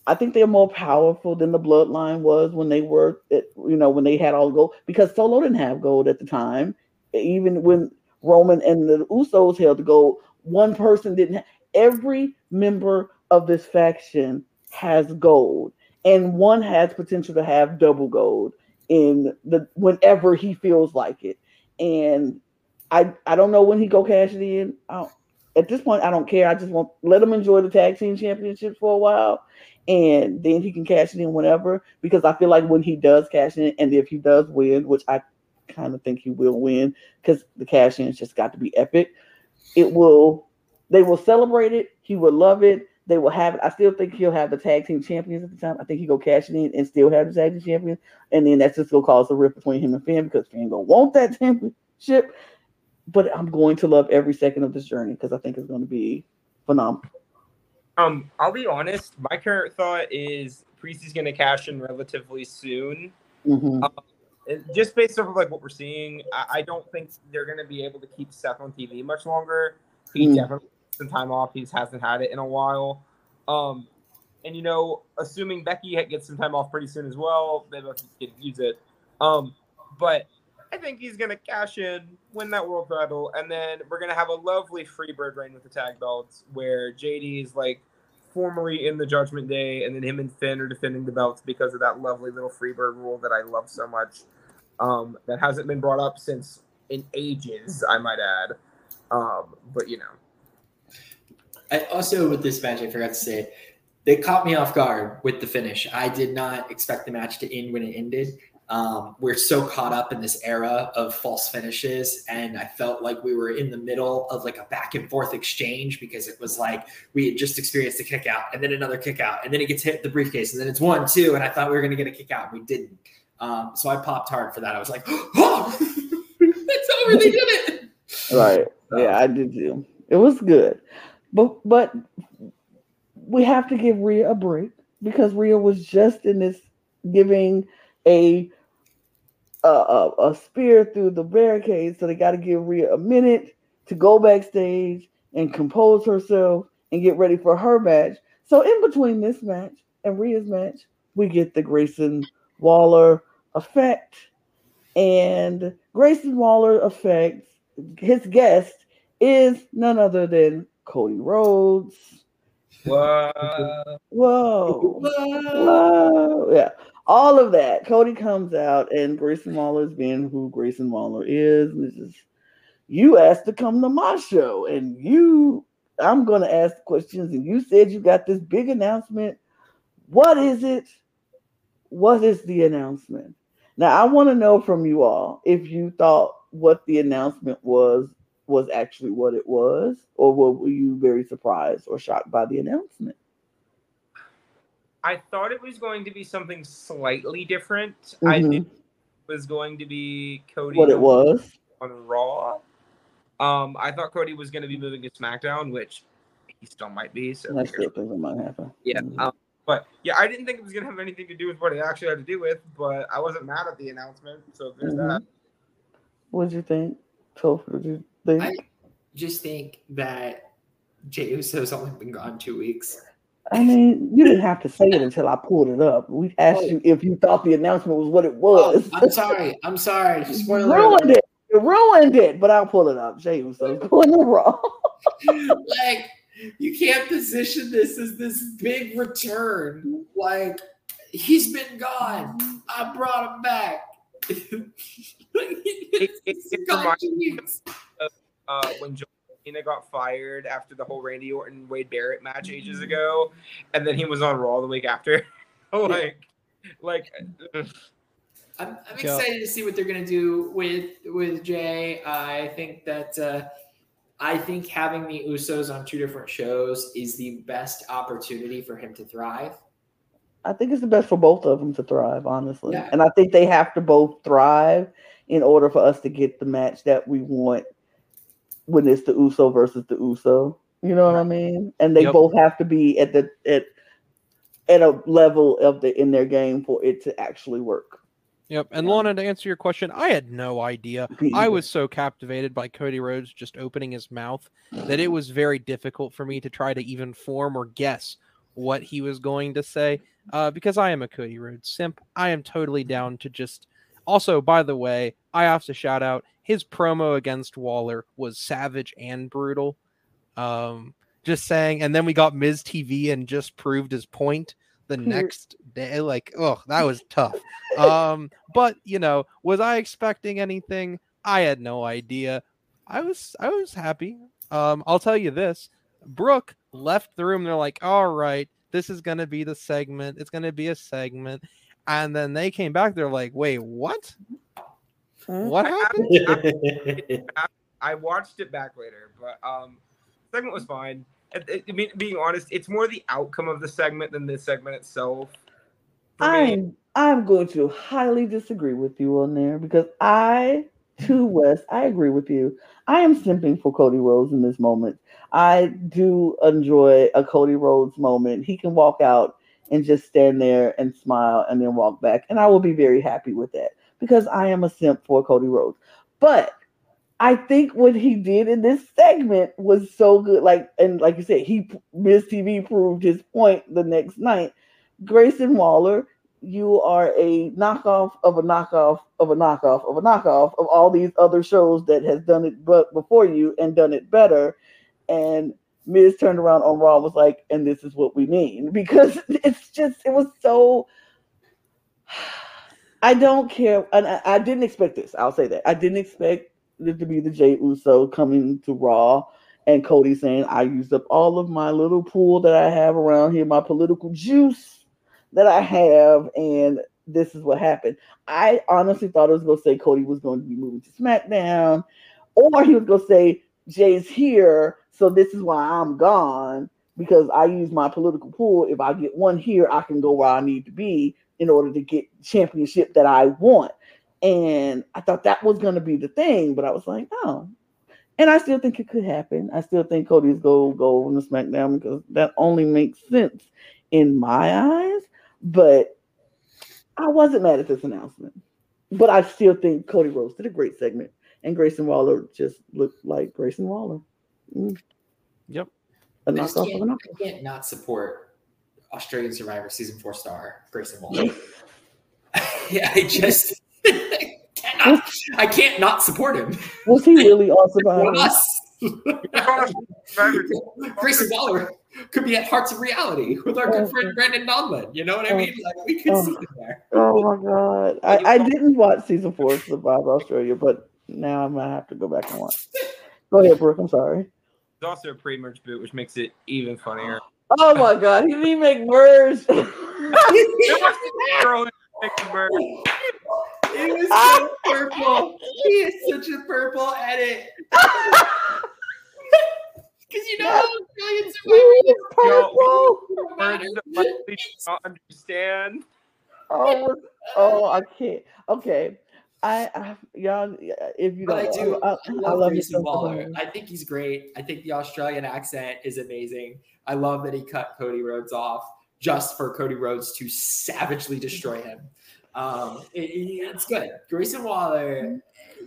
i think they're more powerful than the bloodline was when they were at, you know when they had all the gold because solo didn't have gold at the time even when roman and the usos held the gold one person didn't ha- every member of this faction has gold and one has potential to have double gold in the whenever he feels like it and I I don't know when he go cash it in. At this point, I don't care. I just want let him enjoy the tag team championships for a while, and then he can cash it in whenever. Because I feel like when he does cash in, and if he does win, which I kind of think he will win, because the cash in's just got to be epic. It will. They will celebrate it. He will love it. They will have it. I still think he'll have the tag team champions at the time. I think he go cash it in and still have the tag team champions. And then that's just gonna cause a rift between him and Finn because Finn gonna want that championship. But I'm going to love every second of this journey because I think it's gonna be phenomenal. Um, I'll be honest. My current thought is Priest is going to cash in relatively soon. Mhm. And just based off of like what we're seeing, I, I don't think they're going to be able to keep Seth on TV much longer. He Mm. definitely some time off. He hasn't had it in a while. Um, and you know, assuming Becky gets some time off pretty soon as well, they both get to use it. Um, but I think he's gonna cash in, win that world title, and then we're gonna have a lovely free bird reign with the tag belts, where JD is like formerly in the Judgment Day, and then him and Finn are defending the belts because of that lovely little Freebird rule that I love so much. Um, that hasn't been brought up since in ages, I might add. Um, but you know, I also with this match, I forgot to say, they caught me off guard with the finish. I did not expect the match to end when it ended. Um, we're so caught up in this era of false finishes, and I felt like we were in the middle of like a back and forth exchange because it was like we had just experienced a kick out and then another kick out, and then it gets hit the briefcase, and then it's one, two, and I thought we were going to get a kick out, and we didn't. Um, so I popped hard for that. I was like, "Oh, it's over! They did it!" Right. Yeah, I did too. It was good. But but we have to give Rhea a break because Rhea was just in this giving a a, a, a spear through the barricade. So they got to give Rhea a minute to go backstage and compose herself and get ready for her match. So in between this match and Rhea's match, we get the Grayson Waller effect. And Grayson Waller effect, his guest is none other than Cody Rhodes. what? Whoa. Whoa. Yeah. All of that. Cody comes out and Grayson Waller is being who Grayson Waller is. And it's just, you asked to come to my show and you, I'm going to ask questions. And you said you got this big announcement. What is it? What is the announcement? Now, I want to know from you all if you thought what the announcement was was actually what it was, or were you very surprised or shocked by the announcement? I thought it was going to be something slightly different. I Mhm. knew it was going to be Cody What it was? on Raw. Um, I thought Cody was going to be moving to SmackDown, which he still might be. So I still think it might happen. yeah. Mhm. Um, but yeah, I didn't think it was going to have anything to do with what it actually had to do with. But I wasn't mad at the announcement. So there's Mhm. that. What did you think? Toph, what did you think? I just think that Jey Uso's only been gone two weeks. I mean, you didn't have to say it until I pulled it up. We asked you if you thought the announcement was what it was. Oh, was. I'm sorry. I'm sorry. Spoiler ruined alert. it. You ruined it, but I'll pull it up. James. Jey Uso's going to wrong. like you can't position this as this big return. Like he's been gone. I brought him back. it- He's it gone reminds two weeks. Uh, when John Cena got fired after the whole Randy Orton Wade Barrett match ages ago, and then he was on Raw the week after. like, like. I'm, I'm Yeah. excited to see what they're gonna do with with Jey. I think that uh, I think having the Usos on two different shows is the best opportunity for him to thrive. I think it's the best for both of them to thrive, honestly. Yeah. And I think they have to both thrive in order for us to get the match that we want when it's the Uso versus the Uso. You know what I mean? And they Yep. both have to be at the at at a level of the in their game for it to actually work. Yep. And Lana, to answer your question, I had no idea. I was so captivated by Cody Rhodes just opening his mouth that it was very difficult for me to try to even form or guess what he was going to say. Uh, because I am a Cody Rhodes simp. I am totally down to just. Also, by the way, I have to shout out his promo against Waller was savage and brutal. Um, just saying, and then we got Miz TV and just proved his point the next day. Like, oh, that was tough. Um, but you know, was I expecting anything? I had no idea. I was I was happy. Um, I'll tell you this: Brooke left the room. They're like, "All right, this is gonna be the segment. It's gonna be a segment." And then they came back. They're like, "Wait, what? What happened?" I watched it back later, but um, segment was fine. It- it- I mean, being honest, it's more the outcome of the segment than the segment itself. I'm I'm going to highly disagree with you on there because I too, Wes, I agree with you. I am simping for Cody Rhodes in this moment. I do enjoy a Cody Rhodes moment. He can walk out and just stand there and smile and then walk back. And I will be very happy with that because I am a simp for Cody Rhodes. But I think what he did in this segment was so good. Like, and like you said, he Miz TV proved his point the next night. Grayson Waller, you are a knockoff of a knockoff of a knockoff of a knockoff of all these other shows that has done it but before you and done it better. And Miz turned around on Raw was like, and this is what we mean. Because it's just it was so I don't care. And I, I didn't expect this. I'll say that. I didn't expect it to be the Jey Uso coming to Raw and Cody saying, I used up all of my little pool that I have around here, my political juice that I have, and this is what happened. I honestly thought it was going to say Cody was going to be moving to SmackDown, or he was going to say, Jey's here, so this is why I'm gone because I use my political pool. If I get one here, I can go where I need to be in order to get championship that I want. And I thought that was going to be the thing, but I was like, no. And I still think it could happen. I still think Cody's go go on the SmackDown because that only makes sense in my eyes. But I wasn't mad at this announcement. But I still think Cody Rhodes did a great segment, and Grayson Waller just looked like Grayson Waller. Mm. Yep. A I just can't. I can't not support Australian Survivor season four star Grayson Waller. yeah, I just cannot, I can't not support him. Was he really awesome? For Survivor? us. Grayson Waller could be at Hearts of Reality with our good friend Brandon Donlon. You know what I mean? Like we could see him there. Oh my god! I, I didn't watch season four of Survivor Australia, but now I'm gonna have to go back and watch. Go ahead, Brooke. I'm sorry. There's also a pre-merge boot, which makes it even funnier. Oh my god, he didn't even make merge. There was a girl who picked the bird. It was so purple. He is such a purple edit. Because you know how Australian He Survivor purple. Birds that likely do not understand. Oh, oh, I can't. Okay, I, I y'all, if you But I do. I, I I love love Grayson so Waller. I think he's great. I think the Australian accent is amazing. I love that he cut Cody Rhodes off just for Cody Rhodes to savagely destroy him. Um, it- it's good. Grayson Waller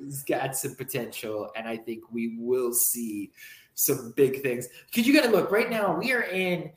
has got some potential, and I think we will see some big things. Because you got to look right now. We are in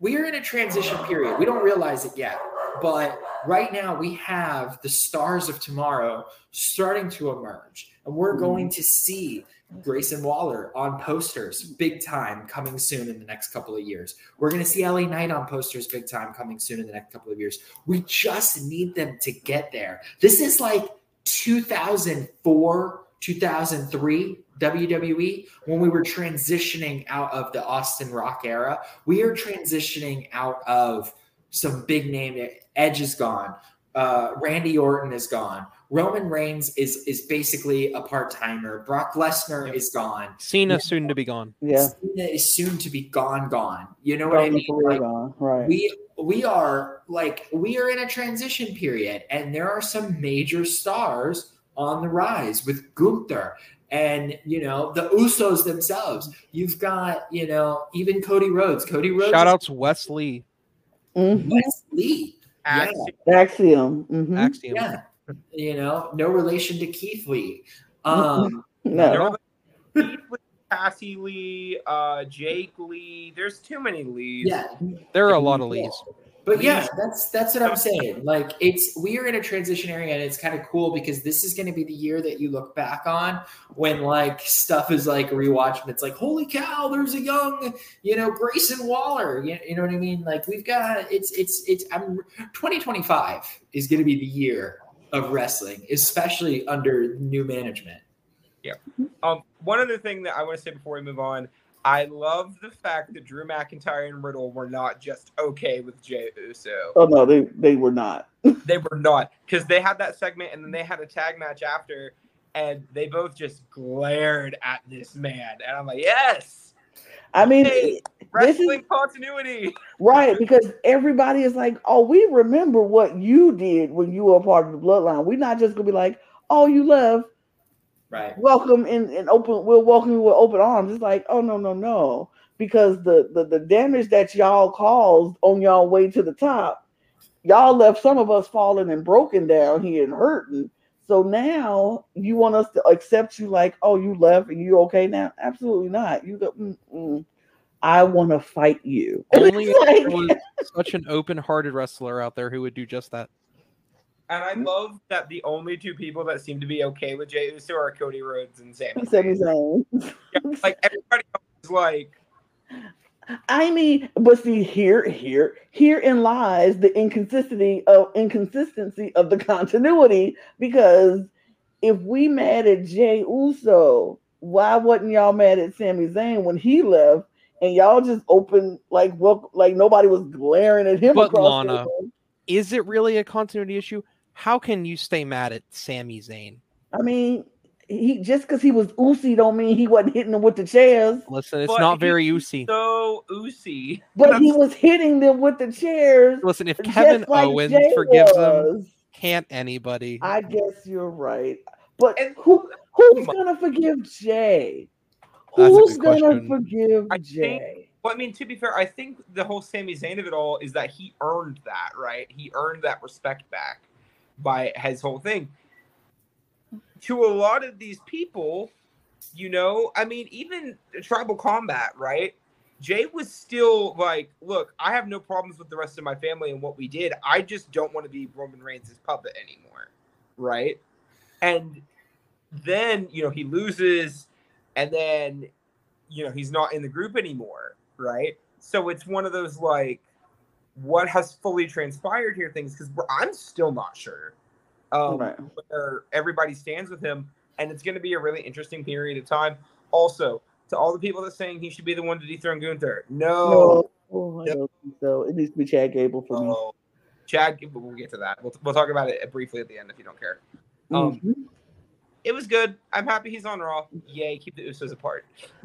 we are in a transition period. We don't realize it yet, but right now we have the stars of tomorrow starting to emerge, and we're going mm. to see Grayson Waller on posters big time coming soon in the next couple of years. We're going to see LA Knight on posters big time coming soon in the next couple of years. We just need them to get there. This is like 2004, 2003 WWE when we were transitioning out of the Austin Rock era. We are transitioning out of some big name. Edge is gone. Uh, Randy Orton is gone. Roman Reigns is is basically a part timer. Brock Lesnar Yep. is gone. Cena Yeah. soon to be gone. Yeah, Cena is soon to be gone. Gone. You know what I mean? Like, gone. right? we we are like we are in a transition period and there are some major stars on the rise with Gunther and you know the Usos themselves. You've got you know even Cody Rhodes. Cody Rhodes. Shout out to Wes Lee Mhm. Wes Lee. Yeah. Axiom. Axiom. Mhm. Axiom. Yeah, you know, no relation to Keith Lee. Um, No. Keith Lee, Cassie Lee, uh, Jake Lee. There's too many Lees. yeah, There are a lot of Lees. But yeah, that's that's what I'm saying. Like it's we are in a transition area and it's kind of cool because this is going to be the year that you look back on when like stuff is like rewatched and it's like holy cow, there's a young, you know, Grayson Waller. You, you know what I mean? Like we've got it's it's it's I'm 2025 is going to be the year of wrestling, especially under new management. Yeah. Um, one other thing that I want to say before we move on, I love the fact that Drew McIntyre and Riddle were not just okay with Jey Uso. Oh no, they they were not. They were not because they had that segment and then they had a tag match after, and they both just glared at this man, and I'm like, yes, I mean, Hey, This is- continuity. right? Because everybody is like, "Oh, we remember what you did when you were a part of the bloodline." We're not just gonna be like, "Oh, you left, Right. welcome in and open. We'll welcome you with open arms." It's like, "Oh no, no, no," because the the the damage that y'all caused on y'all way to the top, y'all left some of us falling and broken down here and hurting. So now you want us to accept you like, oh, you left and you okay now? Absolutely not. You go, Mm-mm. I want to fight you. Only like- there was such an open-hearted wrestler out there who would do just that. And I mm-hmm. love that the only two people that seem to be okay with Jey Uso are Cody Rhodes and Sami. Sami Zayn. Like everybody else is like, I mean, but see here, here, herein lies the inconsistency of inconsistency of the continuity. Because if we mad at Jey Uso, why wasn't y'all mad at Sami Zayn when he left? And y'all just open like well, like nobody was glaring at him. But across the Lana- room. Is it really a continuity issue? How can you stay mad at Sami Zayn? I mean, he just because he was Usi don't mean he wasn't hitting them with the chairs. Listen, it's But not very Usi. so Usi. But he was hitting them with the chairs. Listen, if Kevin like Owens Jey forgives him, was. can't anybody? I guess you're right. But And- who who's gonna forgive Jey? That's Who's gonna question. forgive I think- Jey? Well, I mean, to be fair, I think the whole Sami Zayn of it all is that he earned that, right? He earned that respect back by his whole thing. To a lot of these people, you know, I mean, even tribal combat, right? Jey was still like, look, I have no problems with the rest of my family and what we did. I just don't want to be Roman Reigns' puppet anymore, right? And then, you know, he loses, and then, you know, he's not in the group anymore, right? So it's one of those like, what has fully transpired here things because I'm still not sure um, Right. where everybody stands with him, and it's going to be a really interesting period of time. Also, to all the people that saying he should be the one to dethrone Gunther, no, No, oh, I don't think so. It needs to be Chad Gable for me. no. Chad, we'll get to that. We'll, we'll talk about it briefly at the end if you don't care. Um, Mhm. It was good. I'm happy he's on Raw. Yay, keep the Usos apart.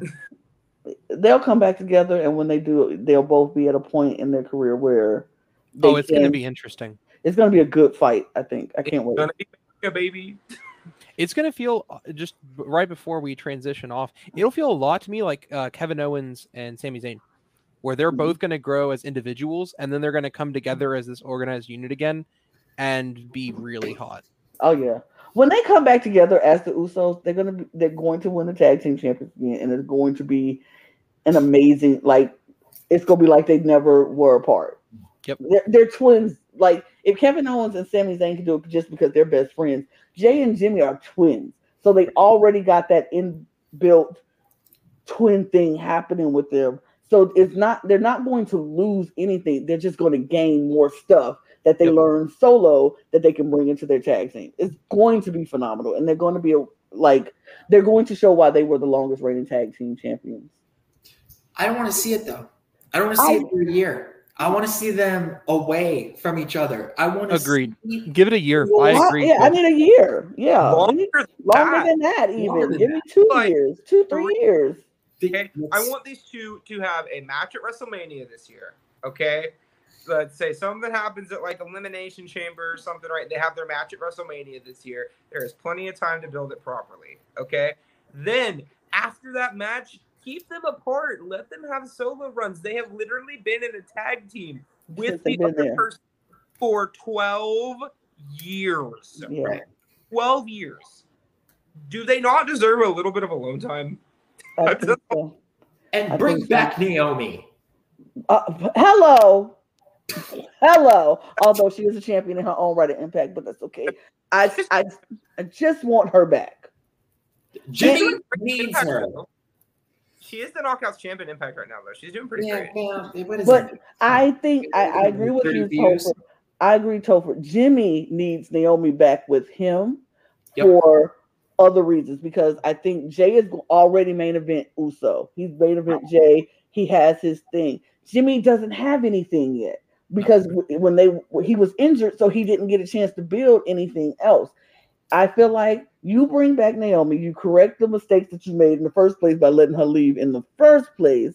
They'll come back together, and when they do, they'll both be at a point in their career where they Oh, it's going to be interesting. it's gonna be a good fight. I think. I can't wait. Gonna be a baby. It's going to feel uh, just right before we transition off. It'll feel a lot to me like uh, Kevin Owens and Sami Zayn, where they're Mhm. both going to grow as individuals and then they're going to come together as this organized unit again and be really hot. Oh yeah. When they come back together as the Usos, they're gonna be, they're going to win the tag team championship again, and it's going to be an amazing like it's gonna be like they never were apart. Yep. They're, they're twins. Like if Kevin Owens and Sami Zayn can do it just because they're best friends, Jey and Jimmy are twins, so they already got that inbuilt twin thing happening with them. So it's not they're not going to lose anything. They're just going to gain more stuff that they Yep. learn solo that they can bring into their tag team. It's going to be phenomenal, and they're going to be a, like they're going to show why they were the longest reigning tag team champions. I don't want to see it though. I don't want to see I- it for a year. I want to see them away from each other. I want to Agreed. See, Give it a year. Well, I agree. Yeah, I need a year. Yeah, Longer than longer that. than that. Even than give me two Like, years, two three three- years. Okay, I want these two to have a match at WrestleMania this year. Okay, let's say something happens at like Elimination Chamber or something, right? They have their match at WrestleMania this year. There is plenty of time to build it properly. Okay, Then after that match, keep them apart. Let them have solo runs. They have literally been in a tag team with the other there. person for 12 years. Yeah. Right. 12 years. Do they not deserve a little bit of alone time? I think so. And I bring think so. back Naomi. Uh, hello, hello. Although she is a champion in her own right at Impact, but that's okay. I I, I just want her back. Jimmy needs her. She is the Knockouts champion Impact right now, though. She's doing pretty Yeah, great. well, But it? I think I, I agree with you, views. Topher. I agree, Topher. Jimmy needs Naomi back with him Yep. for other reasons because I think Jey is already main event Uso. He's main event Jey. He has his thing. Jimmy doesn't have anything yet because w- when they he was injured, so he didn't get a chance to build anything else. I feel like you bring back Naomi, you correct the mistakes that you made in the first place by letting her leave in the first place,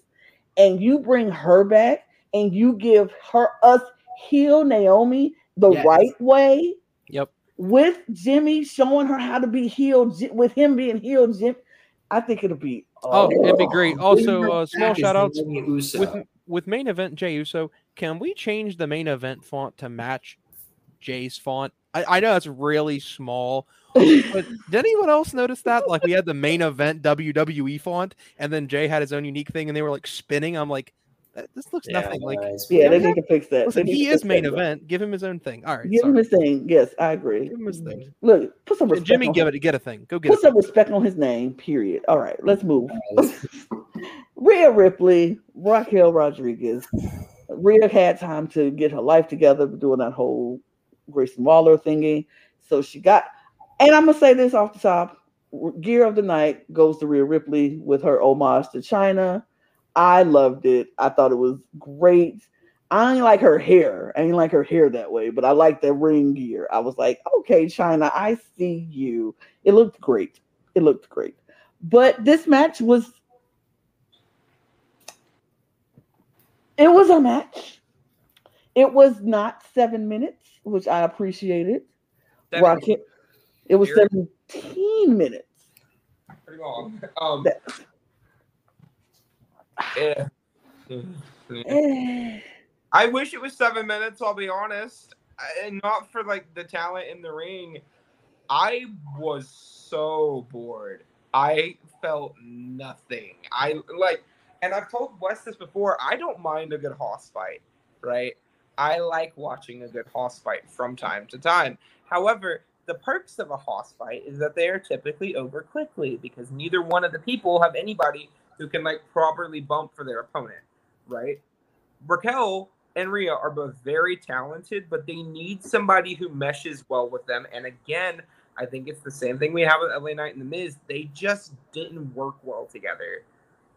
and you bring her back and you give her us heal Naomi the Yes. right way Yep. with Jimmy showing her how to be healed with him being healed. Jim, I think it'll be Oh, it'd be great. Also, her uh, small shout outs Naomi with with main event Jey Uso. Can we change the main event font to match Jey's font? I, I know it's really small, but did anyone else notice that? Like we had the main event WWE font, and then Jay had his own unique thing, and they were like spinning. I'm like, this looks Yeah, nothing like. guys. Yeah, they need to fix that. Listen, he is main that. event. Give him his own thing. All right, Give him his thing. Yes, I agree. Give him his thing. Look, put some respect. Jimmy, on give his- it. Get a thing. Go get Put it. some respect on his name. Period. All right, let's move. Guys. Rhea Ripley, Raquel Rodriguez. Rhea had time to get her life together doing that whole Grayson Waller thingy. So she got, and I'm gonna say this off the top: Gear of the night goes to Rhea Ripley with her homage to Chyna. I loved it. I thought it was great. I ain't like her hair. I ain't like her hair that way, but I like the ring gear. I was like, okay, Chyna, I see you. It looked great. It looked great. But this match was it was a match. It was not seven minutes, which I appreciated. Seven Raquel, it was Here. 17 minutes. pretty long. Um, That- yeah. Eh, I wish it was seven minutes. I'll be honest, and not for like the talent in the ring. I was so bored. I felt nothing. I like, and I've told Wes this before. I don't mind a good hoss fight, right? I like watching a good hoss fight from time to time. However, the perks of a hoss fight is that they are typically over quickly because neither one of the people have anybody who can like properly bump for their opponent, right? Raquel and Rhea are both very talented, but they need somebody who meshes well with them. And again, I think it's the same thing we have with LA Knight and The Miz. They just didn't work well together.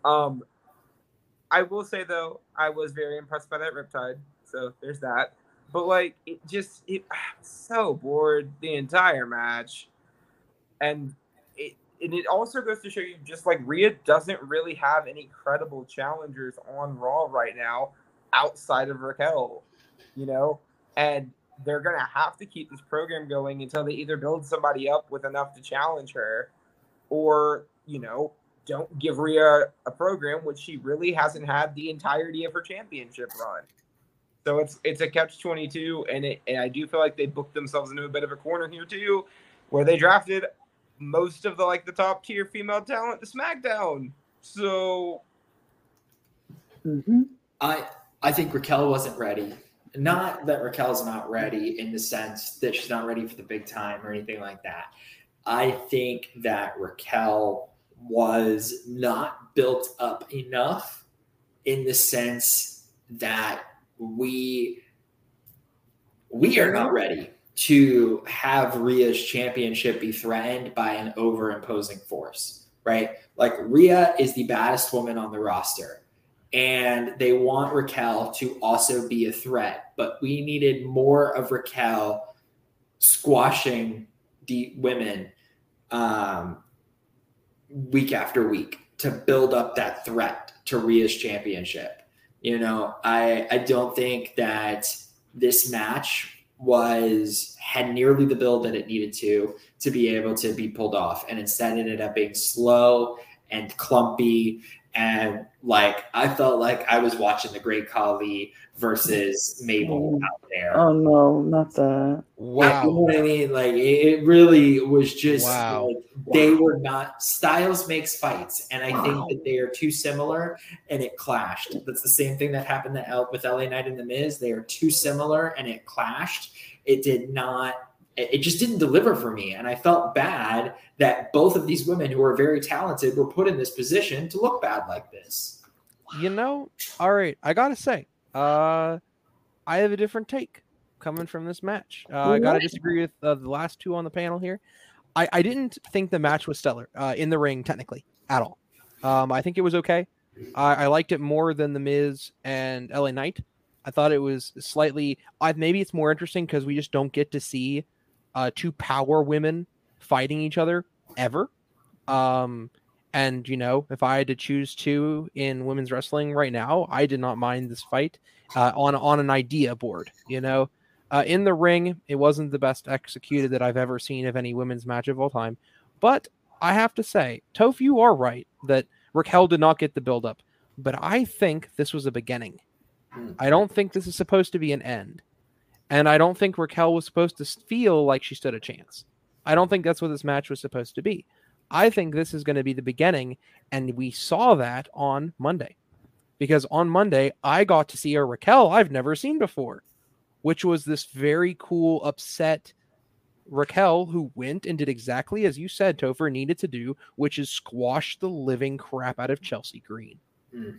Um, I will say though, I was very impressed by that Riptide. So there's that. But like, it just it so bored the entire match, and it and it also goes to show you just like Rhea doesn't really have any credible challengers on Raw right now outside of Raquel, you know, and they're gonna have to keep this program going until they either build somebody up with enough to challenge her, or you know, don't give Rhea a program which she really hasn't had the entirety of her championship run. So it's it's a catch twenty two, and it and I do feel like they booked themselves into a bit of a corner here too, where they drafted most of the like the top tier female talent to SmackDown. So mhm. I I think Raquel wasn't ready. Not that Raquel's not ready in the sense that she's not ready for the big time or anything like that. I think that Raquel was not built up enough in the sense that we we are not ready to have Rhea's championship be threatened by an over-imposing force, right? Like Rhea is the baddest woman on the roster and they want Raquel to also be a threat. But we needed more of Raquel squashing the women um, week after week to build up that threat to Rhea's championship. You know, I I don't think that this match was had nearly the build that it needed to to be able to be pulled off, and instead ended up being slow and clumpy and like I felt like I was watching the Great Khali versus Mabel mm. out there. Oh no, not that. You know Wow. what I mean? Like it really was just Wow. like they were not styles makes fights, and I Wow. think that they are too similar, and it clashed. That's the same thing that happened to L- with LA Knight and the Miz. They are too similar, and it clashed. It did not. It it just didn't deliver for me, and I felt bad that both of these women who are very talented were put in this position to look bad like this. You know, all right, I gotta say, uh, I have a different take coming from this match. Uh, I gotta disagree with uh, the last two on the panel here. I, I didn't think the match was stellar uh, in the ring technically at all. Um, I think it was okay. I, I liked it more than the Miz and LA Knight. I thought it was slightly. I maybe it's more interesting because we just don't get to see uh, two power women fighting each other ever. Um, and you know, if I had to choose two in women's wrestling right now, I did not mind this fight uh, on on an idea board. You know, uh, in the ring, it wasn't the best executed that I've ever seen of any women's match of all time. But I have to say, Toph, you are right that Raquel did not get the build up. But I think this was a beginning. Hmm. I don't think this is supposed to be an end. And I don't think Raquel was supposed to feel like she stood a chance. I don't think that's what this match was supposed to be. I think this is going to be the beginning, and we saw that on Monday. Because on Monday, I got to see a Raquel I've never seen before, which was this very cool, upset Raquel who went and did exactly as you said Topher needed to do, which is squash the living crap out of Chelsea Green. Mm.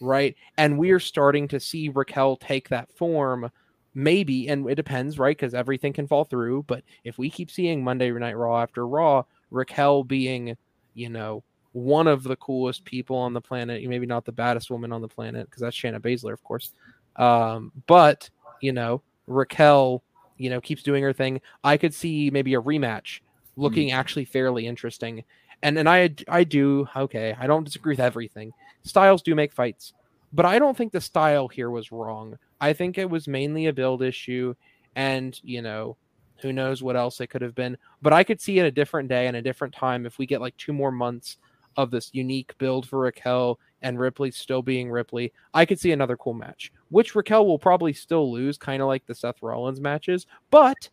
Right. And we are starting to see Raquel take that form maybe and it depends right because everything can fall through but if we keep seeing monday night raw after raw raquel being you know one of the coolest people on the planet maybe not the baddest woman on the planet because that's shayna baszler of course um, but you know raquel you know keeps doing her thing. I could see maybe a rematch looking actually fairly interesting and and i i do okay i don't disagree with everything. Styles do make fights but i don't think the style here was wrong I think it was mainly a build issue, and you know, who knows what else it could have been. But I could see it a different day and a different time if we get like two more months of this unique build for Raquel and Ripley still being Ripley. I could see another cool match, which Raquel will probably still lose, kind of like the Seth Rollins matches, but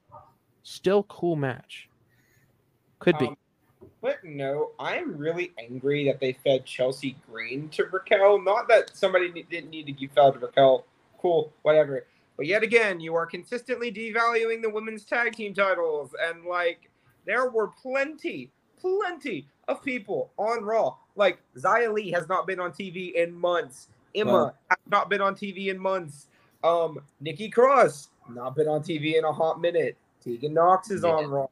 still cool match. Could be. Um, But no, I'm really angry that they fed Chelsea Green to Raquel. Not that somebody ne- didn't need to give fed to Raquel. Cool, whatever. But yet again, you are consistently devaluing the women's tag team titles. And like, there were plenty, plenty of people on Raw. Like, Zia Lee has not been on TV in months. Emma Wow. has not been on TV in months. Um, Nikki Cross, not been on TV in a hot minute. Tegan Nox is Yeah. on Raw.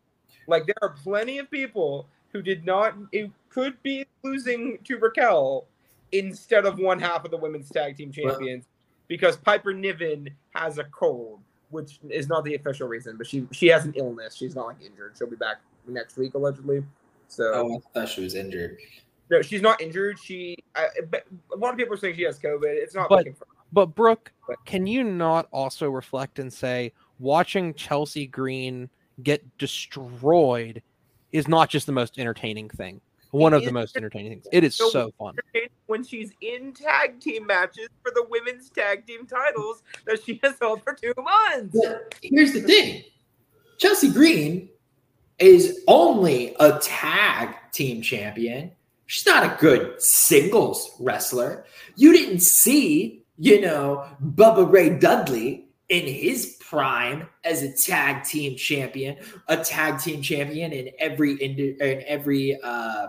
Like there are plenty of people who did not who could be losing to Raquel instead of one half of the women's tag team Well- champions because Piper Niven has a cold, which is not the official reason, but she she has an illness. She's not like injured. She'll be back next week allegedly. So Oh, I thought she was injured. no, she's not injured. She I, but a lot of people are saying she has COVID. It's not But- confirmed. But Brooke, But- can you not also reflect and say watching Chelsea Green get destroyed is not just the most entertaining thing. One It of the most entertaining things. It is So- so fun. when she's in tag team matches for the women's tag team titles that she has held for two months. But here's the thing Chelsea Green is only a tag team champion. She's not a good singles wrestler. You didn't see, you know, Bubba Ray Dudley in his prime as a tag team champion, a tag team champion in every in, in every uh,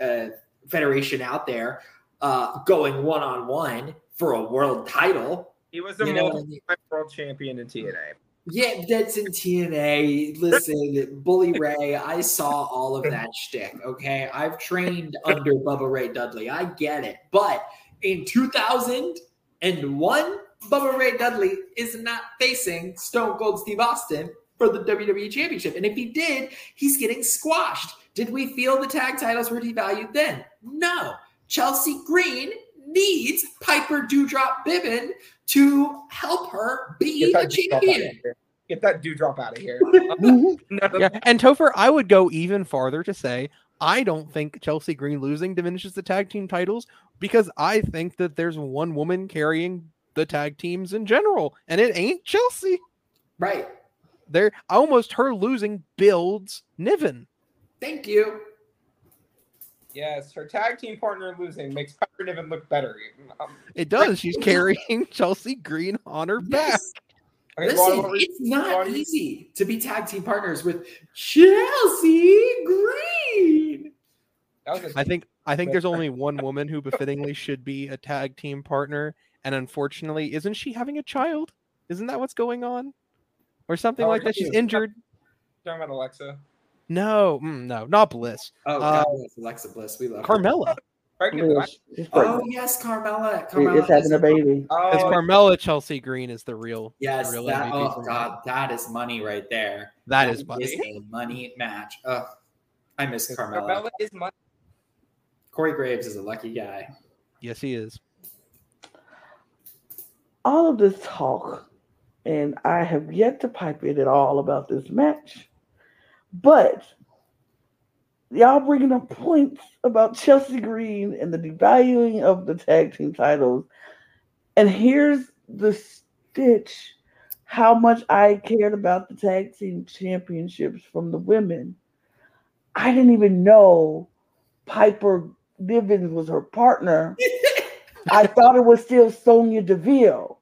uh, federation out there, uh, going one on one for a world title. He was a I multi-time world champion in TNA. Yeah, that's in TNA. Listen, Bully Ray, I saw all of that shtick. Okay, I've trained under Bubba Ray Dudley. I get it, but in 2001, Bubba Ray Dudley is not facing Stone Cold Steve Austin for the WWE Championship, and if he did, he's getting squashed. Did we feel the tag titles were devalued then? No. Chelsea Green needs Piper Dewdrop Bibbin to help her be a champion. Get that dewdrop out of here. Yeah, and Topher, I would go even farther to say I don't think Chelsea Green losing diminishes the tag team titles because I think that there's one woman carrying the tag teams in general, and it ain't Chelsea. Right. There, almost her losing builds Niven. Thank you. Yes, her tag team partner losing makes Piper Niven look better. Um, It does. She's carrying Chelsea Green on her back. Yes. okay, Listen, Ron, what were you- it's not Ron, you- easy to be tag team partners with Chelsea Green. that was a- I think I think there's only one woman who befittingly should be a tag team partner, and unfortunately, isn't she having a child? Isn't that what's going on, or something Oh, like that? She's injured. talking about Alexa. No, mm, no, not Bliss. Oh, Uh, God, yes, Alexa Bliss. We love her. Carmella. Pregnant with Yes, Oh, yes, Carmella. She Carmella is having a baby. Because Oh, Carmella Chelsea Green is the real. Yes, the real that, MVP for oh me. God, that is money right there. That is money. a money match. Ugh, I miss Carmella. Carmella is money. Corey Graves is a lucky guy. Yes, he is. All of this talk, and I have yet to pipe it at all about this match, but y'all bringing up points about Chelsea Green and the devaluing of the tag team titles. And here's the stitch how much I cared about the tag team championships from the women. I didn't even know Piper Nivens was her partner. I thought it was still Sonya Deville.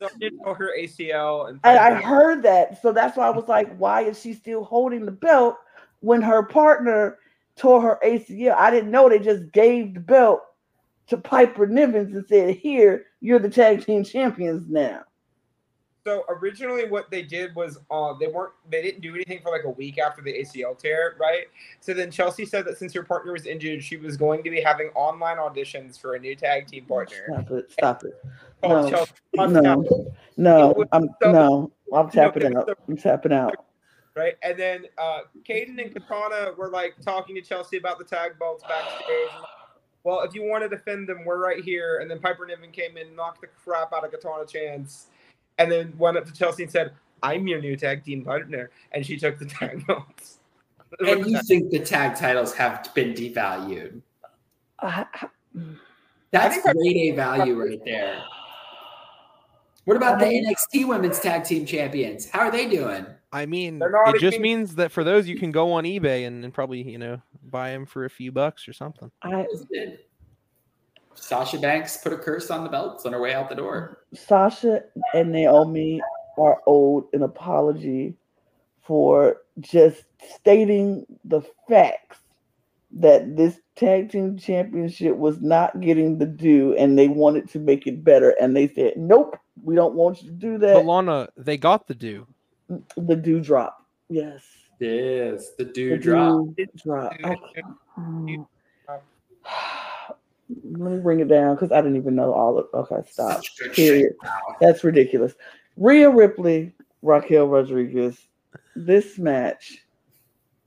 So did her ACL and, And I heard that. So that's why I was like, why is she still holding the belt when her partner tore her ACL? I didn't know they just gave the belt to Piper Nivens and said, Here, you're the tag team champions now. So originally, what they did was uh, they weren't they didn't do anything for like a week after the ACL tear, right? So then Chelsea said that since her partner was injured, she was going to be having online auditions for a new tag team partner. Stop it. Stop it. called No. Chelsea No. No. I'm So- no. I'm tapping out. I'm tapping out. right? And then uh, Kayden and Katana were like talking to Chelsea about the tag belts backstage. Well, if you want to defend them, we're right here. And then Piper Niven came in, knocked the crap out of Katana Chance, and then went up to Chelsea and said, "I'm your new tag team partner," and she took the tag belts. And you think the tag titles have been devalued? Uh, mm. I- I- That's think grade A value right there. What about the um, NXT Women's Tag Team Champions? How are they doing? I mean, They're not it just even- means that for those, you can go on eBay and, and probably you know buy them for a few bucks or something. I Sasha Banks put a curse on the belts on her way out the door. Sasha and Naomi are owed an apology for just stating the facts that this tag team championship was not getting the due and they wanted to make it better. And they said, Nope, we don't want you to do But that. Lana, they got the due. the dew drop. Yes. Yes, the The drop. dew drop. I Dew can't- mm. drop. Let me bring it down because I didn't even know all of okay, stop. Period. That's ridiculous. Rhea Ripley, Raquel Rodriguez. This match,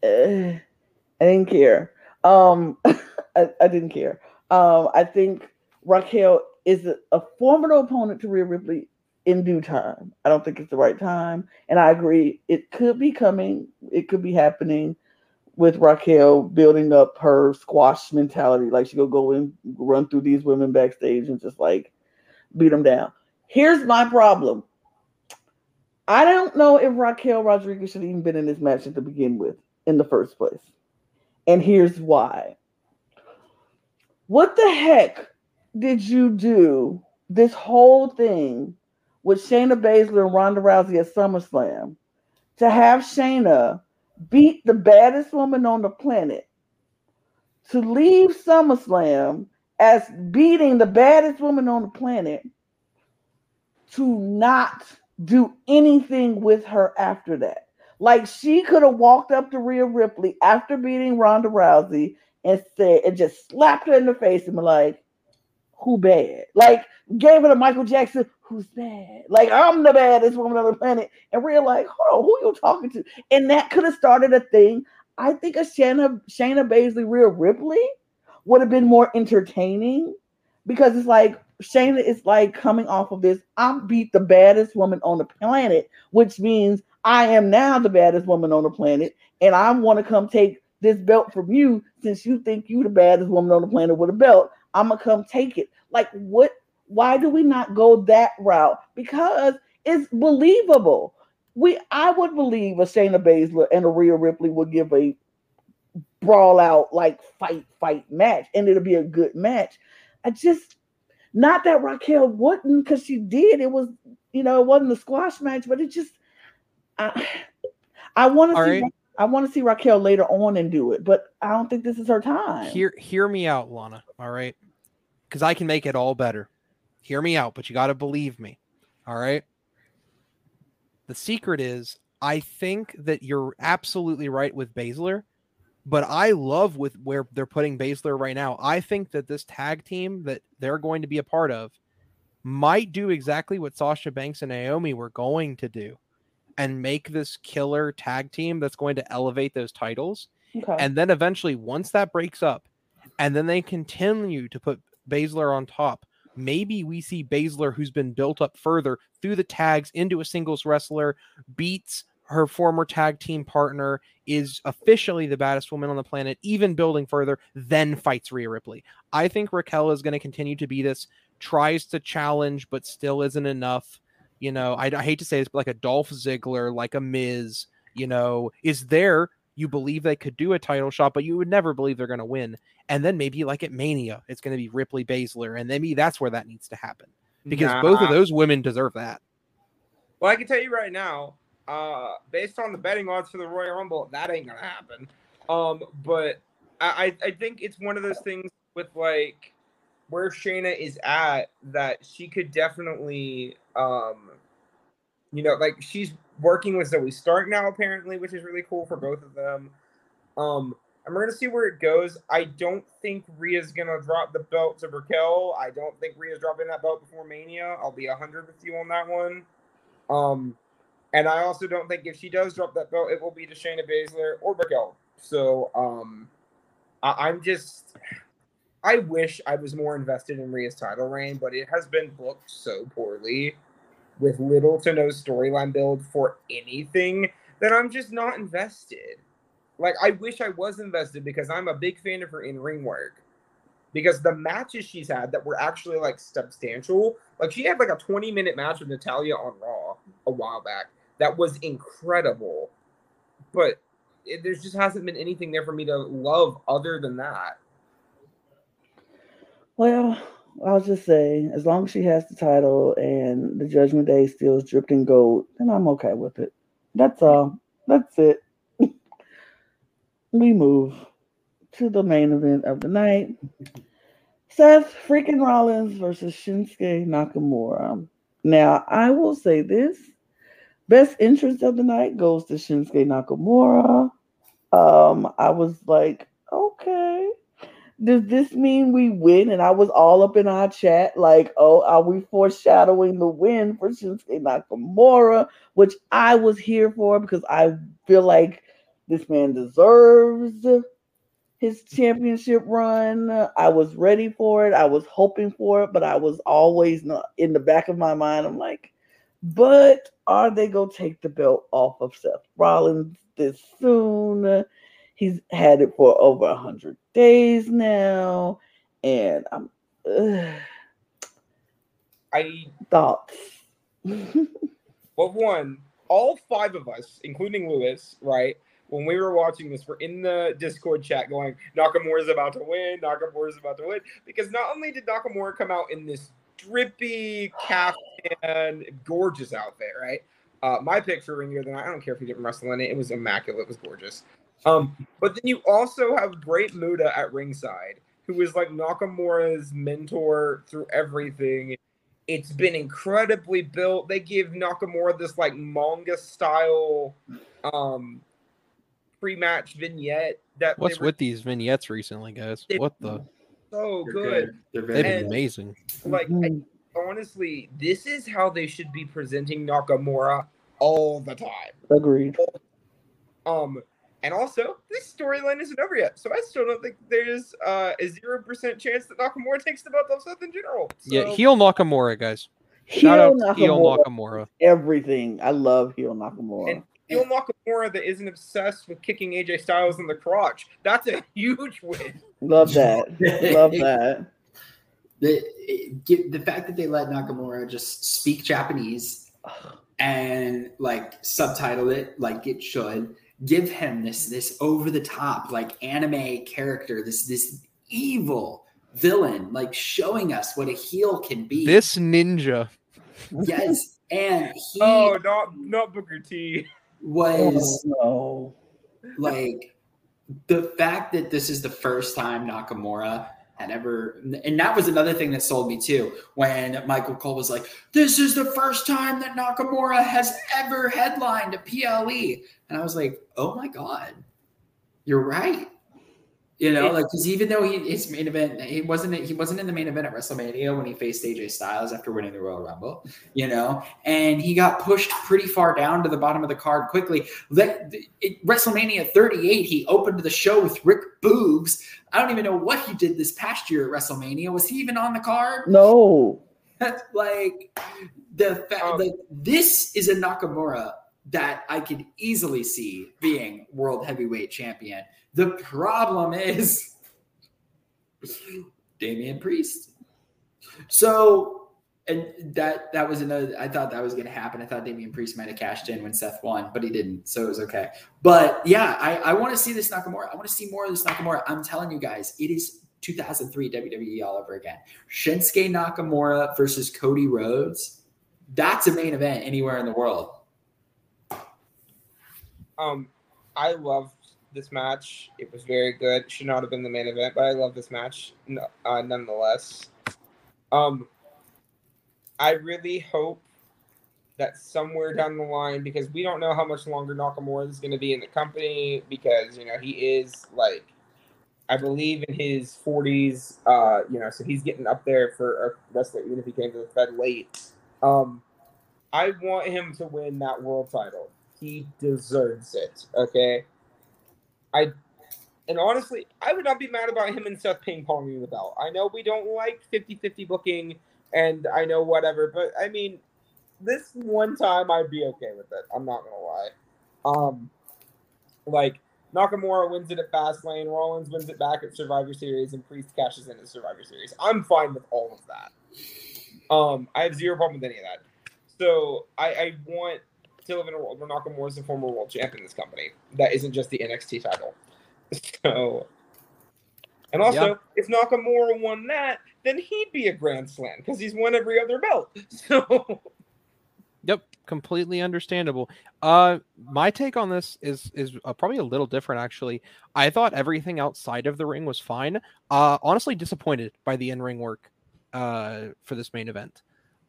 eh, I didn't care. Um, I, I didn't care. Um, I think Raquel is a, a formidable opponent to Rhea Ripley in due time. I don't think it's the right time, and I agree. It could be coming. It could be happening with Raquel building up her squash mentality. Like she go go and run through these women backstage and just like beat them down. Here's my problem. I don't know if Raquel Rodriguez should have even been in this match to begin with in the first place. And here's why. What the heck did you do this whole thing with Shayna Baszler and Ronda Rousey at SummerSlam to have Shayna beat the baddest woman on the planet to leave SummerSlam as beating the baddest woman on the planet to not do anything with her after that. Like she could have walked up to Rhea Ripley after beating Ronda Rousey and said and just slapped her in the face and be like, "Who bad?" Like gave her to Michael Jackson, "Who's bad?" Like I'm the baddest woman on the planet, and we're like, "Hold on, who you talking to?" And that could have started a thing. I think a Shayna Shayna Baszler Rhea Ripley would have been more entertaining because it's like Shayna is like coming off of this. I'm beat the baddest woman on the planet, which means I am now the baddest woman on the planet, and I want to come take this belt from you since you think you the baddest woman on the planet with a belt. I'm gonna come take it. Like, what? Why do we not go that route? Because it's believable. We, I would believe a Shayna Baszler and a Rhea Ripley would give a brawl out like fight fight match, and it'll be a good match. I just not that Raquel wouldn't because she did. It was you know it wasn't a squash match, but it just I I want to see. right. I want to see Raquel later on and do it, but I don't think this is her time. Hear hear me out, Lana. All right, because I can make it all better. Hear me out, but you got to believe me. All right. The secret is, I think that you're absolutely right with Baszler, but I love with where they're putting Baszler right now. I think that this tag team that they're going to be a part of might do exactly what Sasha Banks and Naomi were going to do, and make this killer tag team that's going to elevate those titles. okay. And then eventually, once that breaks up, and then they continue to put Baszler on top, maybe we see Baszler, who's been built up further through the tags into a singles wrestler, beats her former tag team partner, is officially the baddest woman on the planet, even building further, then fights Rhea Ripley. I think Raquel is going to continue to be this, tries to challenge, but still isn't enough. You know, I, I hate to say this, but like a Dolph Ziggler, like a Miz, you know, is there. You believe they could do a title shot, but you would never believe they're going to win. And then maybe like at Mania, it's going to be Ripley Baszler, and maybe that's where that needs to happen because both of those women deserve that. Well, I can tell you right now, uh, based on the betting odds for the Royal Rumble, that ain't gonna happen. Um, but I, I I think it's one of those things with like where Shayna is at that she could definitely, um, you know, like she's working with Zoey Stark now apparently, which is really cool for both of them. Um, and we're gonna see where it goes. I don't think Rhea's gonna drop the belt to Raquel. I don't think Rhea's dropping that belt before Mania. I'll be hundred with you on that one. Um, and I also don't think if she does drop that belt, it will be to Shayna Baszler or Raquel. So um, I- I'm just, I wish I was more invested in Rhea's title reign, but it has been booked so poorly with little to no storyline build for anything that I'm just not invested. Like I wish I was invested because I'm a big fan of her in ring work. Because the matches she's had that were actually like substantial, like she had like a 20 minute match with Natalya on Raw a while back that was incredible. But it, there just hasn't been anything there for me to love other than that. Well, I'll just say, as long as she has the title and the Judgment Day still is dripped in gold, then I'm okay with it. That's all. That's it. we move to the main event of the night. Seth freaking Rollins versus Shinsuke Nakamura. Now, I will say this. Best entrance of the night goes to Shinsuke Nakamura. Um, I was like, okay does this mean we win? And I was all up in our chat, like, oh, are we foreshadowing the win for Shinsuke Nakamura? Which I was here for because I feel like this man deserves his championship run. I was ready for it. I was hoping for it, but I was always in the back of my mind. I'm like, but are they gonna take the belt off of Seth Rollins this soon? He's had it for over a hundred days now, and I'm ugh, I thoughts. well, one, all five of us, including Lewis, right? When we were watching this, we're in the Discord chat going, Nakamura is about to win, Nakamura is about to win. Because not only did Nakamura come out in this drippy caftan, gorgeous outfit, right? Uh, my pick for Ring of the Night, I don't care if he didn't wrestle in it, it was immaculate, it was gorgeous. Um, but then you also have Great Muta at ringside, who is like Nakamura's mentor through everything. It's been incredibly built. They give Nakamura this like manga style um pre-match vignette that What's were with these vignettes recently, guys? What the? so They're good. They're very And- amazing. Like I, honestly, this is how they should be presenting Nakamura all the time. Agreed. Um, And also, this storyline isn't over yet, so I still don't think there's uh, a zero percent chance that Nakamura takes the belt off Seth in general. Yeah, So- heel Nakamura, guys. Shout out Heel heel Nakamura, Nakamura. everything. I love heel Nakamura. And- heel Nakamura that isn't obsessed with kicking AJ Styles in the crotch. That's a huge win. love that. love that. The the fact that they let Nakamura just speak Japanese and like subtitle it like it should give him this this over the top like anime character this this evil villain like showing us what a heel can be This ninja. yes and he Oh, not not Booker T. was Oh, no. like the fact that this is the first time Nakamura had ever, and that was another thing that sold me too. When Michael Cole was like, "This is the first time that Nakamura has ever headlined a PLE," and I was like, "Oh my god, you're right." You know, like because even though he his main event, he wasn't he wasn't in the main event at WrestleMania when he faced AJ Styles after winning the Royal Rumble. You know, and he got pushed pretty far down to the bottom of the card quickly. Let, it, WrestleMania 38, he opened the show with Rick Boogs. I don't even know what he did this past year at WrestleMania. Was he even on the card? No. like the fact Um, like this is a Nakamura that I could easily see being world heavyweight champion. The problem is Damian Priest. So and that that was another I thought that was gonna happen. I thought Damian Priest might have cashed in when Seth won, but he didn't. So it was okay. But yeah, I, I want to see this Nakamura. I want to see more of this Nakamura. I'm telling you guys, it is 2003 WWE all over again. Shinsuke Nakamura versus Cody Rhodes. That's a main event anywhere in the world. Um, I love this match. It was very good. Should not have been the main event, but I love this match uh, nonetheless. Um, I really hope that somewhere down the line, because we don't know how much longer Nakamura is going to be in the company, because you know he is like, I believe in his forties. Uh, you know, so he's getting up there for a wrestler, even if he came to the Fed late. Um, I want him to win that world title. He deserves it. Okay. I and honestly, I would not be mad about him and Seth ping ponging the belt. I know we don't like 50-50 booking and I know whatever, but I mean this one time I'd be okay with it. I'm not gonna lie. Um like Nakamura wins it at Fastlane, Rollins wins it back at Survivor Series, and Priest cashes in at Survivor Series. I'm fine with all of that. Um, I have zero problem with any of that. So I, I want to live in a world where Nakamura is the former world champion in this company. That isn't just the NXT title. So, and also, Yeah. if Nakamura won that, then he'd be a Grand Slam because he's won every other belt. So, Yep, completely understandable. Uh, my take on this is is uh, probably a little different. Actually, I thought everything outside of the ring was fine. Uh, honestly, disappointed by the in ring work uh, for this main event.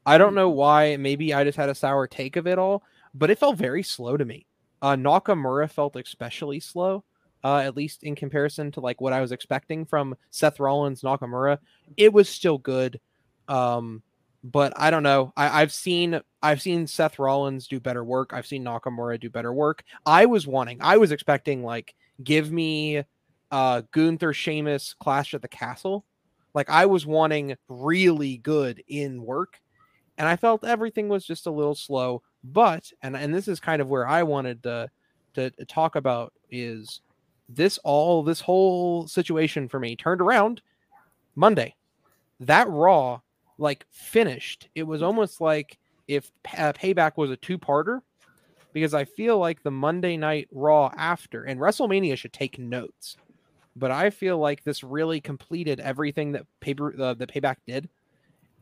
I don't know why. Maybe I just had a sour take of it all, but it felt very slow to me. Uh, Nakamura felt especially slow, uh, at least in comparison to like what I was expecting from Seth Rollins Nakamura. It was still good. Um, but I don't know. I, I've seen I've seen Seth Rollins do better work. I've seen Nakamura do better work. I was wanting, I was expecting like give me uh Gunther Sheamus Clash at the Castle. Like I was wanting really good in work, and I felt everything was just a little slow. But and and this is kind of where I wanted to to, talk about is this all this whole situation for me turned around Monday. That Raw like finished. It was almost like if uh, Payback was a two-parter because I feel like the Monday Night Raw after and WrestleMania should take notes. But I feel like this really completed everything that paper uh, that Payback did.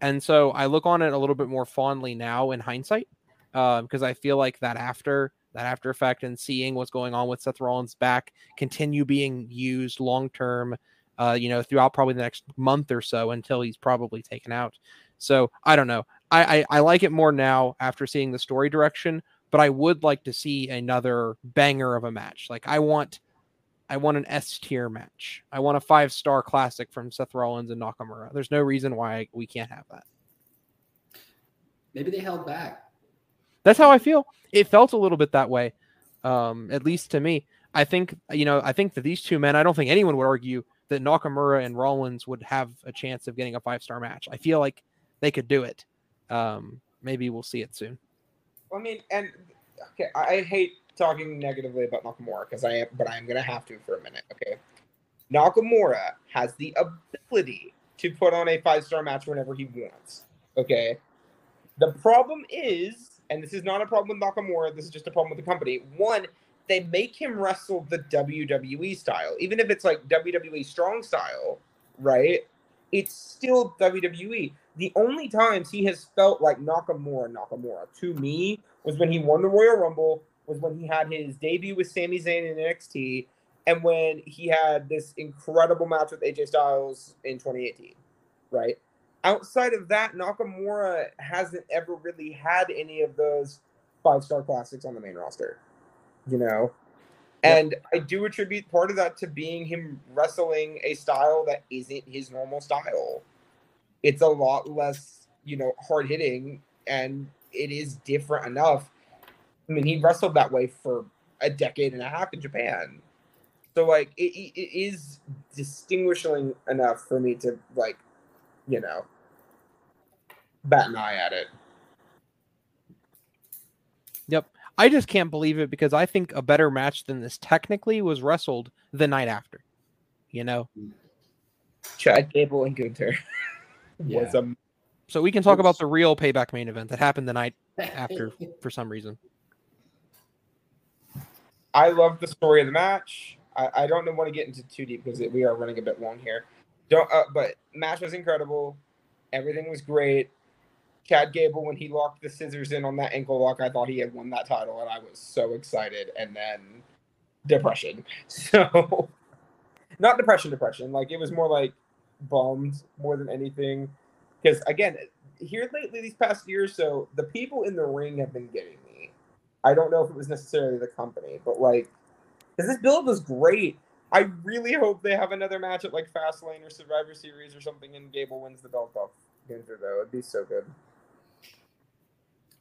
And so I look on it a little bit more fondly now in hindsight because I feel like that after that after effect and seeing what's going on with Seth Rollins back continue being used long term uh, you know, throughout probably the next month or so until he's probably taken out. So I don't know. I, I, I like it more now after seeing the story direction, but I would like to see another banger of a match. Like I want, I want an S tier match. I want a five star classic from Seth Rollins and Nakamura. There's no reason why we can't have that. Maybe they held back. That's how I feel. It felt a little bit that way, um, at least to me. I think you know, I think that these two men, I don't think anyone would argue that Nakamura and Rollins would have a chance of getting a five star match. I feel like they could do it. Um, maybe we'll see it soon. I mean, and okay, I hate talking negatively about Nakamura because I am, but I'm gonna have to for a minute. Okay, Nakamura has the ability to put on a five star match whenever he wants. Okay, the problem is, and this is not a problem with Nakamura. This is just a problem with the company. One, they make him wrestle the WWE style, even if it's like WWE strong style, right? It's still WWE. The only times he has felt like Nakamura, Nakamura to me was when he won the Royal Rumble, was when he had his debut with Sami Zayn in NXT, and when he had this incredible match with AJ Styles in 2018, right? Outside of that, Nakamura hasn't ever really had any of those five star classics on the main roster, you know? And I do attribute part of that to being him wrestling a style that isn't his normal style. It's a lot less, you know, hard hitting and it is different enough. I mean, he wrestled that way for a decade and a half in Japan. So like it, it is distinguishing enough for me to like, you know, bat an eye at it. Yep. I just can't believe it because I think a better match than this technically was wrestled the night after. You know? Chad Gable and Gunther Yeah. was a So we can talk about the real payback main event that happened the night after for some reason. I love the story of the match. I, I don't want to get into too deep because we are running a bit long here. Don't, uh, but match was incredible. Everything was great. Chad Gable, when he locked the scissors in on that ankle lock, I thought he had won that title, and I was so excited. And then depression. So, not depression, depression. Like it was more like bummed more than anything. Because again, here lately, these past years, so the people in the ring have been getting me. I don't know if it was necessarily the company, but like, because this build was great. I really hope they have another match at like Fastlane or Survivor Series or something, and Gable wins the belt off Gunther. Though it'd be so good.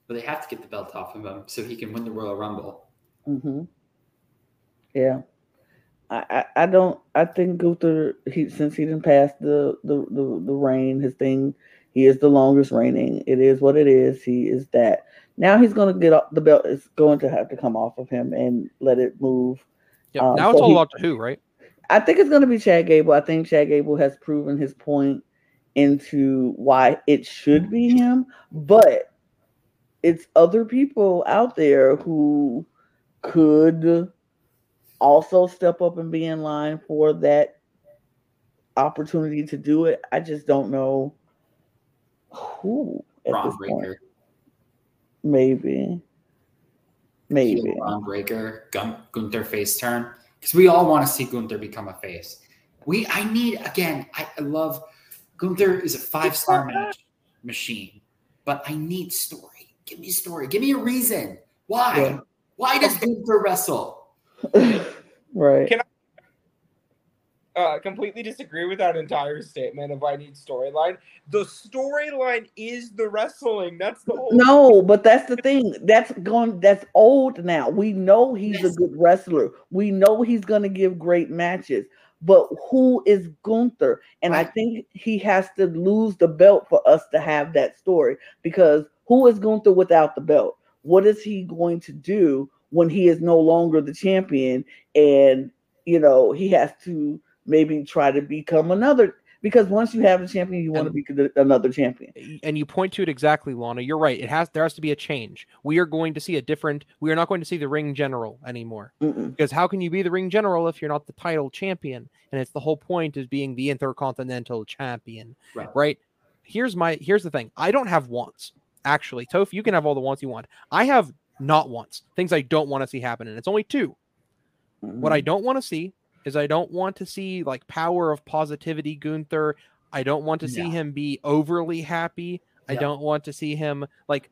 But they have to get the belt off of him so he can win the Royal Rumble. Mm-hmm. Yeah. I, I, I don't I think Gunther he since he didn't pass the, the the the reign his thing he is the longest reigning it is what it is he is that now he's gonna get off the belt is going to have to come off of him and let it move Yeah, Um, now it's all he- about who, right? I think it's going to be Chad Gable. I think Chad Gable has proven his point into why it should be him, but it's other people out there who could also step up and be in line for that opportunity to do it. I just don't know who at Bron this point. Breakker. Maybe. Maybe. Heel Breakker, Gun- Gunther face turn. Because we all want to see Gunther become a face. We I need again, I, I love Gunther is a five star match machine, but I need story. Give me story. Give me a reason. Why? Yeah. Why does Gunther wrestle? right. Can uh, completely disagree with that entire statement of I need storyline. The storyline is the wrestling. That's the whole. No, but that's the thing. That's going. That's old now. We know he's Yes. a good wrestler. We know he's going to give great matches. But who is Gunther? And I think he has to lose the belt for us to have that story. Because who is Gunther without the belt? What is he going to do when he is no longer the champion? And you know he has to maybe try to become another. Because once you have a champion, you want to be another champion. and you point to it exactly, Lana. You're right. It has there has to be a change. We are going to see a different. We are not going to see the ring general anymore. Mm-mm. Because how can you be the ring general if you're not the title champion? And it's the whole point is being the intercontinental champion, Right. right? Here's my here's the thing. I don't have wants. Actually, Toph, you can have all the wants you want. I have not wants. Things I don't want to see happen, and it's only two. What I mm. don't want to see is I don't want to see like power of positivity Gunther. I don't want to see him be overly happy. I don't want to see him like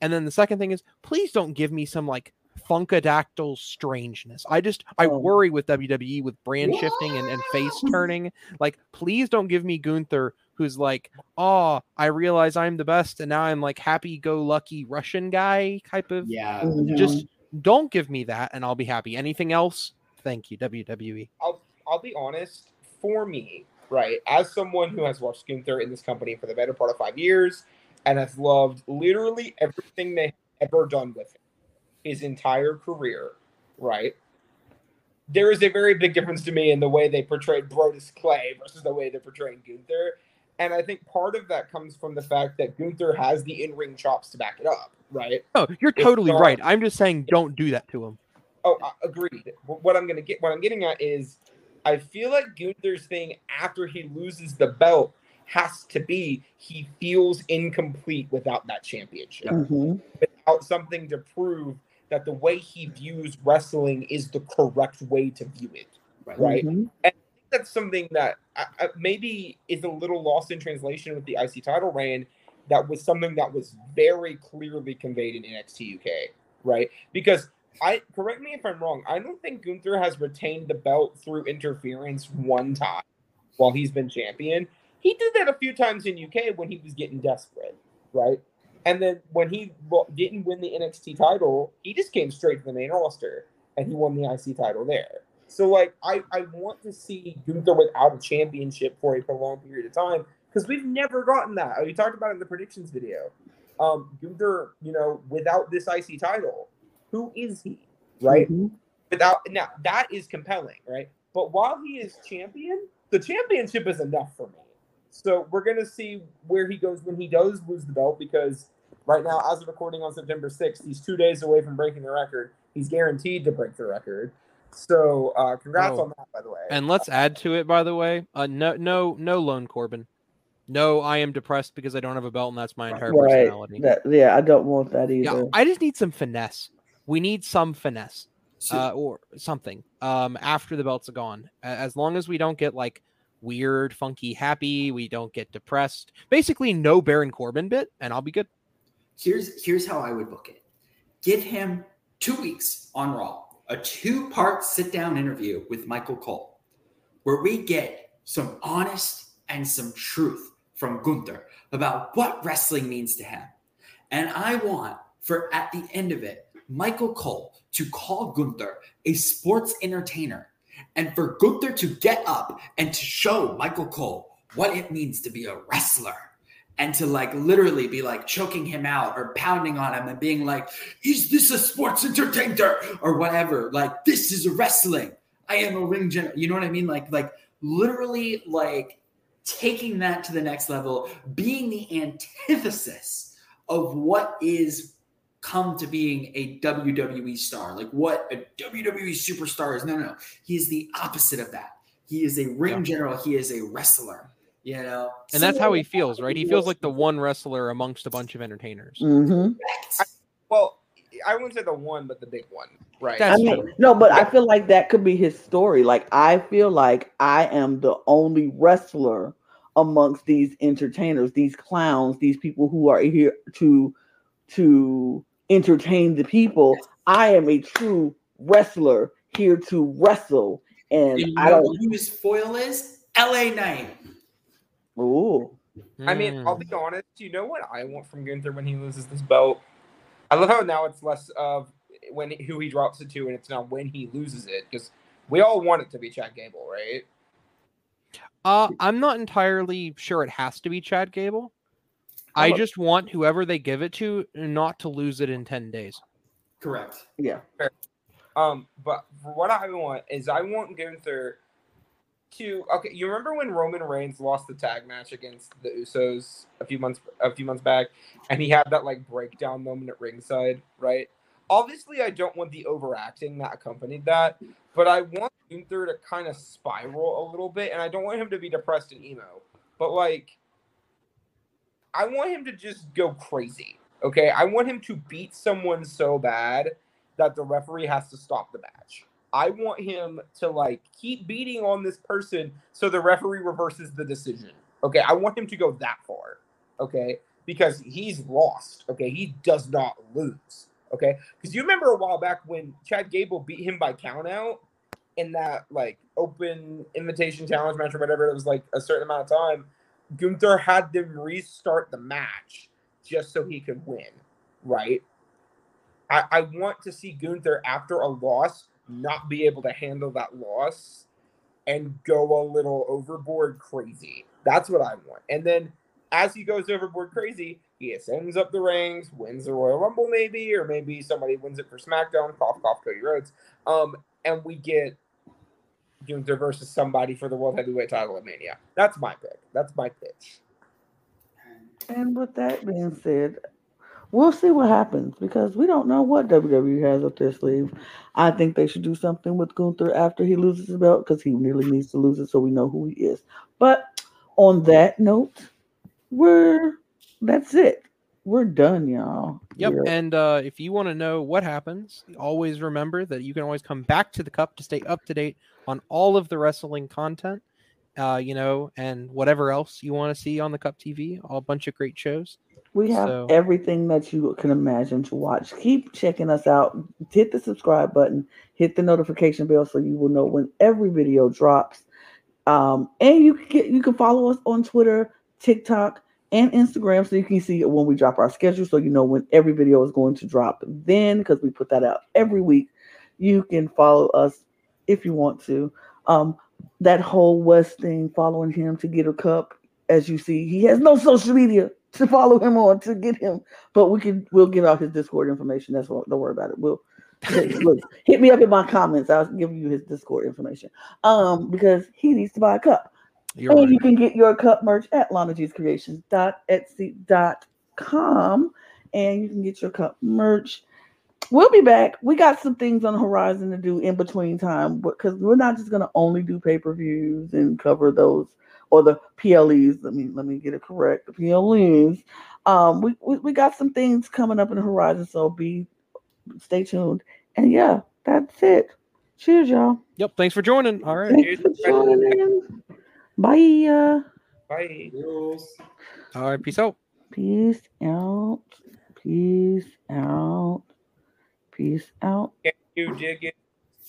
and then the second thing is please don't give me some like funkadactyl strangeness. I just I Oh. worry with WWE with brand shifting and, and face turning. Like please don't give me Gunther who's like, oh, I realize I'm the best and now I'm like happy go lucky Russian guy type of Yeah. Just mm-hmm. don't give me that and I'll be happy. Anything else, Thank you, WWE. I'll I'll be honest. For me, right, as someone who has watched Gunther in this company for the better part of five years and has loved literally everything they ever done with him, his entire career, right? There is a very big difference to me in the way they portrayed Brodus Clay versus the way they're portraying Gunther. And I think part of that comes from the fact that Gunther has the in ring chops to back it up, right? Oh, you're totally not- right. I'm just saying, don't do that to him. Oh, uh, agreed. What I'm gonna get, what I'm getting at is, I feel like Gunther's thing after he loses the belt has to be he feels incomplete without that championship, Mhm. without something to prove that the way he views wrestling is the correct way to view it. Right. Mhm. That's something that uh, uh, maybe is a little lost in translation with the IC title reign. That was something that was very clearly conveyed in NXT UK, right? Because I correct me if I'm wrong. I don't think Gunther has retained the belt through interference one time while he's been champion. He did that a few times in UK when he was getting desperate, right? And then when he didn't win the NXT title, he just came straight to the main roster and he won the IC title there. So like I, I want to see Gunther without a championship for a prolonged period of time because we've never gotten that. We talked about it in the predictions video. Um, Gunther, you know, without this IC title, who is he? Right? Mhm. Without now that is compelling, right? But while he is champion, the championship is enough for me. So we're gonna see where he goes when he does lose the belt because right now, as of recording on September 6th, he's two days away from breaking the record. He's guaranteed to break the record. So uh congrats Oh. on that, by the way. And let's add to it, by the way, uh, no, no, no, Lone Corbin. No, I am depressed because I don't have a belt, and that's my entire Right. personality. That, yeah, I don't want that Yeah, either. I just need some finesse. We need some finesse, uh, or something. Um, after the belts are gone, as long as we don't get like weird, funky, happy, we don't get depressed. Basically, no Baron Corbin bit, and I'll be good. here's here's how I would book it. Give him two weeks on Raw, a two-part sit-down interview with Michael Cole, where we get some honest and some truth from Gunther about what wrestling means to him. And I want for at the end of it, Michael Cole to call Gunther a sports entertainer and for Gunther to get up and to show Michael Cole what it means to be a wrestler and to like literally be like choking him out or pounding on him and being like, is this a sports entertainer or whatever? Like, this is wrestling. I am a ring general. You know what I mean? Like, like literally like taking that to the next level, being the antithesis of what is come to being a WWE star, like what a WWE superstar is. No, no, no. He is the opposite of that. He is a ring Yeah. general. He is a wrestler. You know, And that's how he feels, right? He feels like the one wrestler amongst a bunch of entertainers. hmm well, I wouldn't say the one, but the big one, right? That's I mean, true. no, but I feel like that could be his story. Like I feel like I am the only wrestler amongst these entertainers, these clowns, these people who are here to to entertain the people. I am a true wrestler here to wrestle, and You I know don't. who his foil is? LA Knight. Ooh, I mean, I'll be honest. You know what I want from Gunther when he loses this belt? I love how now it's less of when who he drops it to, and it's now when he loses it. Because we all want it to be Chad Gable, right? Uh, I'm not entirely sure it has to be Chad Gable. I just want whoever they give it to not to lose it in 10 days. Correct. yeah. Um, but what I want is I want Gunther to okay. You remember when Roman Reigns lost the tag match against the Usos a few months a few months back, and he had that like breakdown moment at ringside, right? Obviously, I don't want the overacting that accompanied that, but I want Gunther to kind of spiral a little bit, and I don't want him to be depressed and emo, but like, I want him to just go crazy. Okay, I want him to beat someone so bad that the referee has to stop the match. I want him to like keep beating on this person so the referee reverses the decision. Okay, I want him to go that far. Okay, because he's lost. Okay, he does not lose. Okay, because you remember a while back when Chad Gable beat him by countout in that like open invitation challenge match or whatever. It was like a certain amount of time. Gunther had them restart the match just so he could win. Right. I, I want to see Gunther after a loss not be able to handle that loss and go a little overboard crazy. That's what I want. And then as he goes overboard crazy, he ascends up the ranks, wins the Royal Rumble, maybe, or maybe somebody wins it for SmackDown, cough, cough, Cody Rhodes. Um, and we get Gunther versus somebody for the World Heavyweight title at Mania. That's my pick. That's my pitch. And with that being said, we'll see what happens because we don't know what WWE has up their sleeve. I think they should do something with Gunther after he loses his belt because he really needs to lose it so we know who he is. But on that note, we're that's it. We're done, y'all. Yep. We're- And uh, if you want to know what happens, always remember that you can always come back to the cup to stay up to date on all of the wrestling content, uh, you know, and whatever else you want to see on the Cup TV. All bunch of great shows. We have So- everything that you can imagine to watch. Keep checking us out. Hit the subscribe button, hit the notification bell so you will know when every video drops. Um, and you can get you can follow us on Twitter, TikTok, and Instagram so you can see when we drop our schedule so you know when every video is going to drop. Then, because we put that out every week, you can follow us if you want to. Um, that whole Wes thing, following him to get a cup, as you see, he has no social media to follow him on to get him. But we can we'll give out his Discord information. That's what don't worry about it. We'll look, hit me up in my comments. I'll give you his Discord information. Um, because he needs to buy a cup. You're and right. you can get your cup merch at lanagscreations.etsy.com and you can get your cup merch. We'll be back. We got some things on the horizon to do in between time because we're not just going to only do pay per views and cover those or the PLEs. Let me let me get it correct. The PLEs. Um, we, we we got some things coming up in the horizon, so be stay tuned. And yeah, that's it. Cheers, y'all. Yep. Thanks for joining. All right. Thanks for joining. Bye. Uh, Bye. All right. Peace out. peace out. Peace out. Peace out. Can you dig it?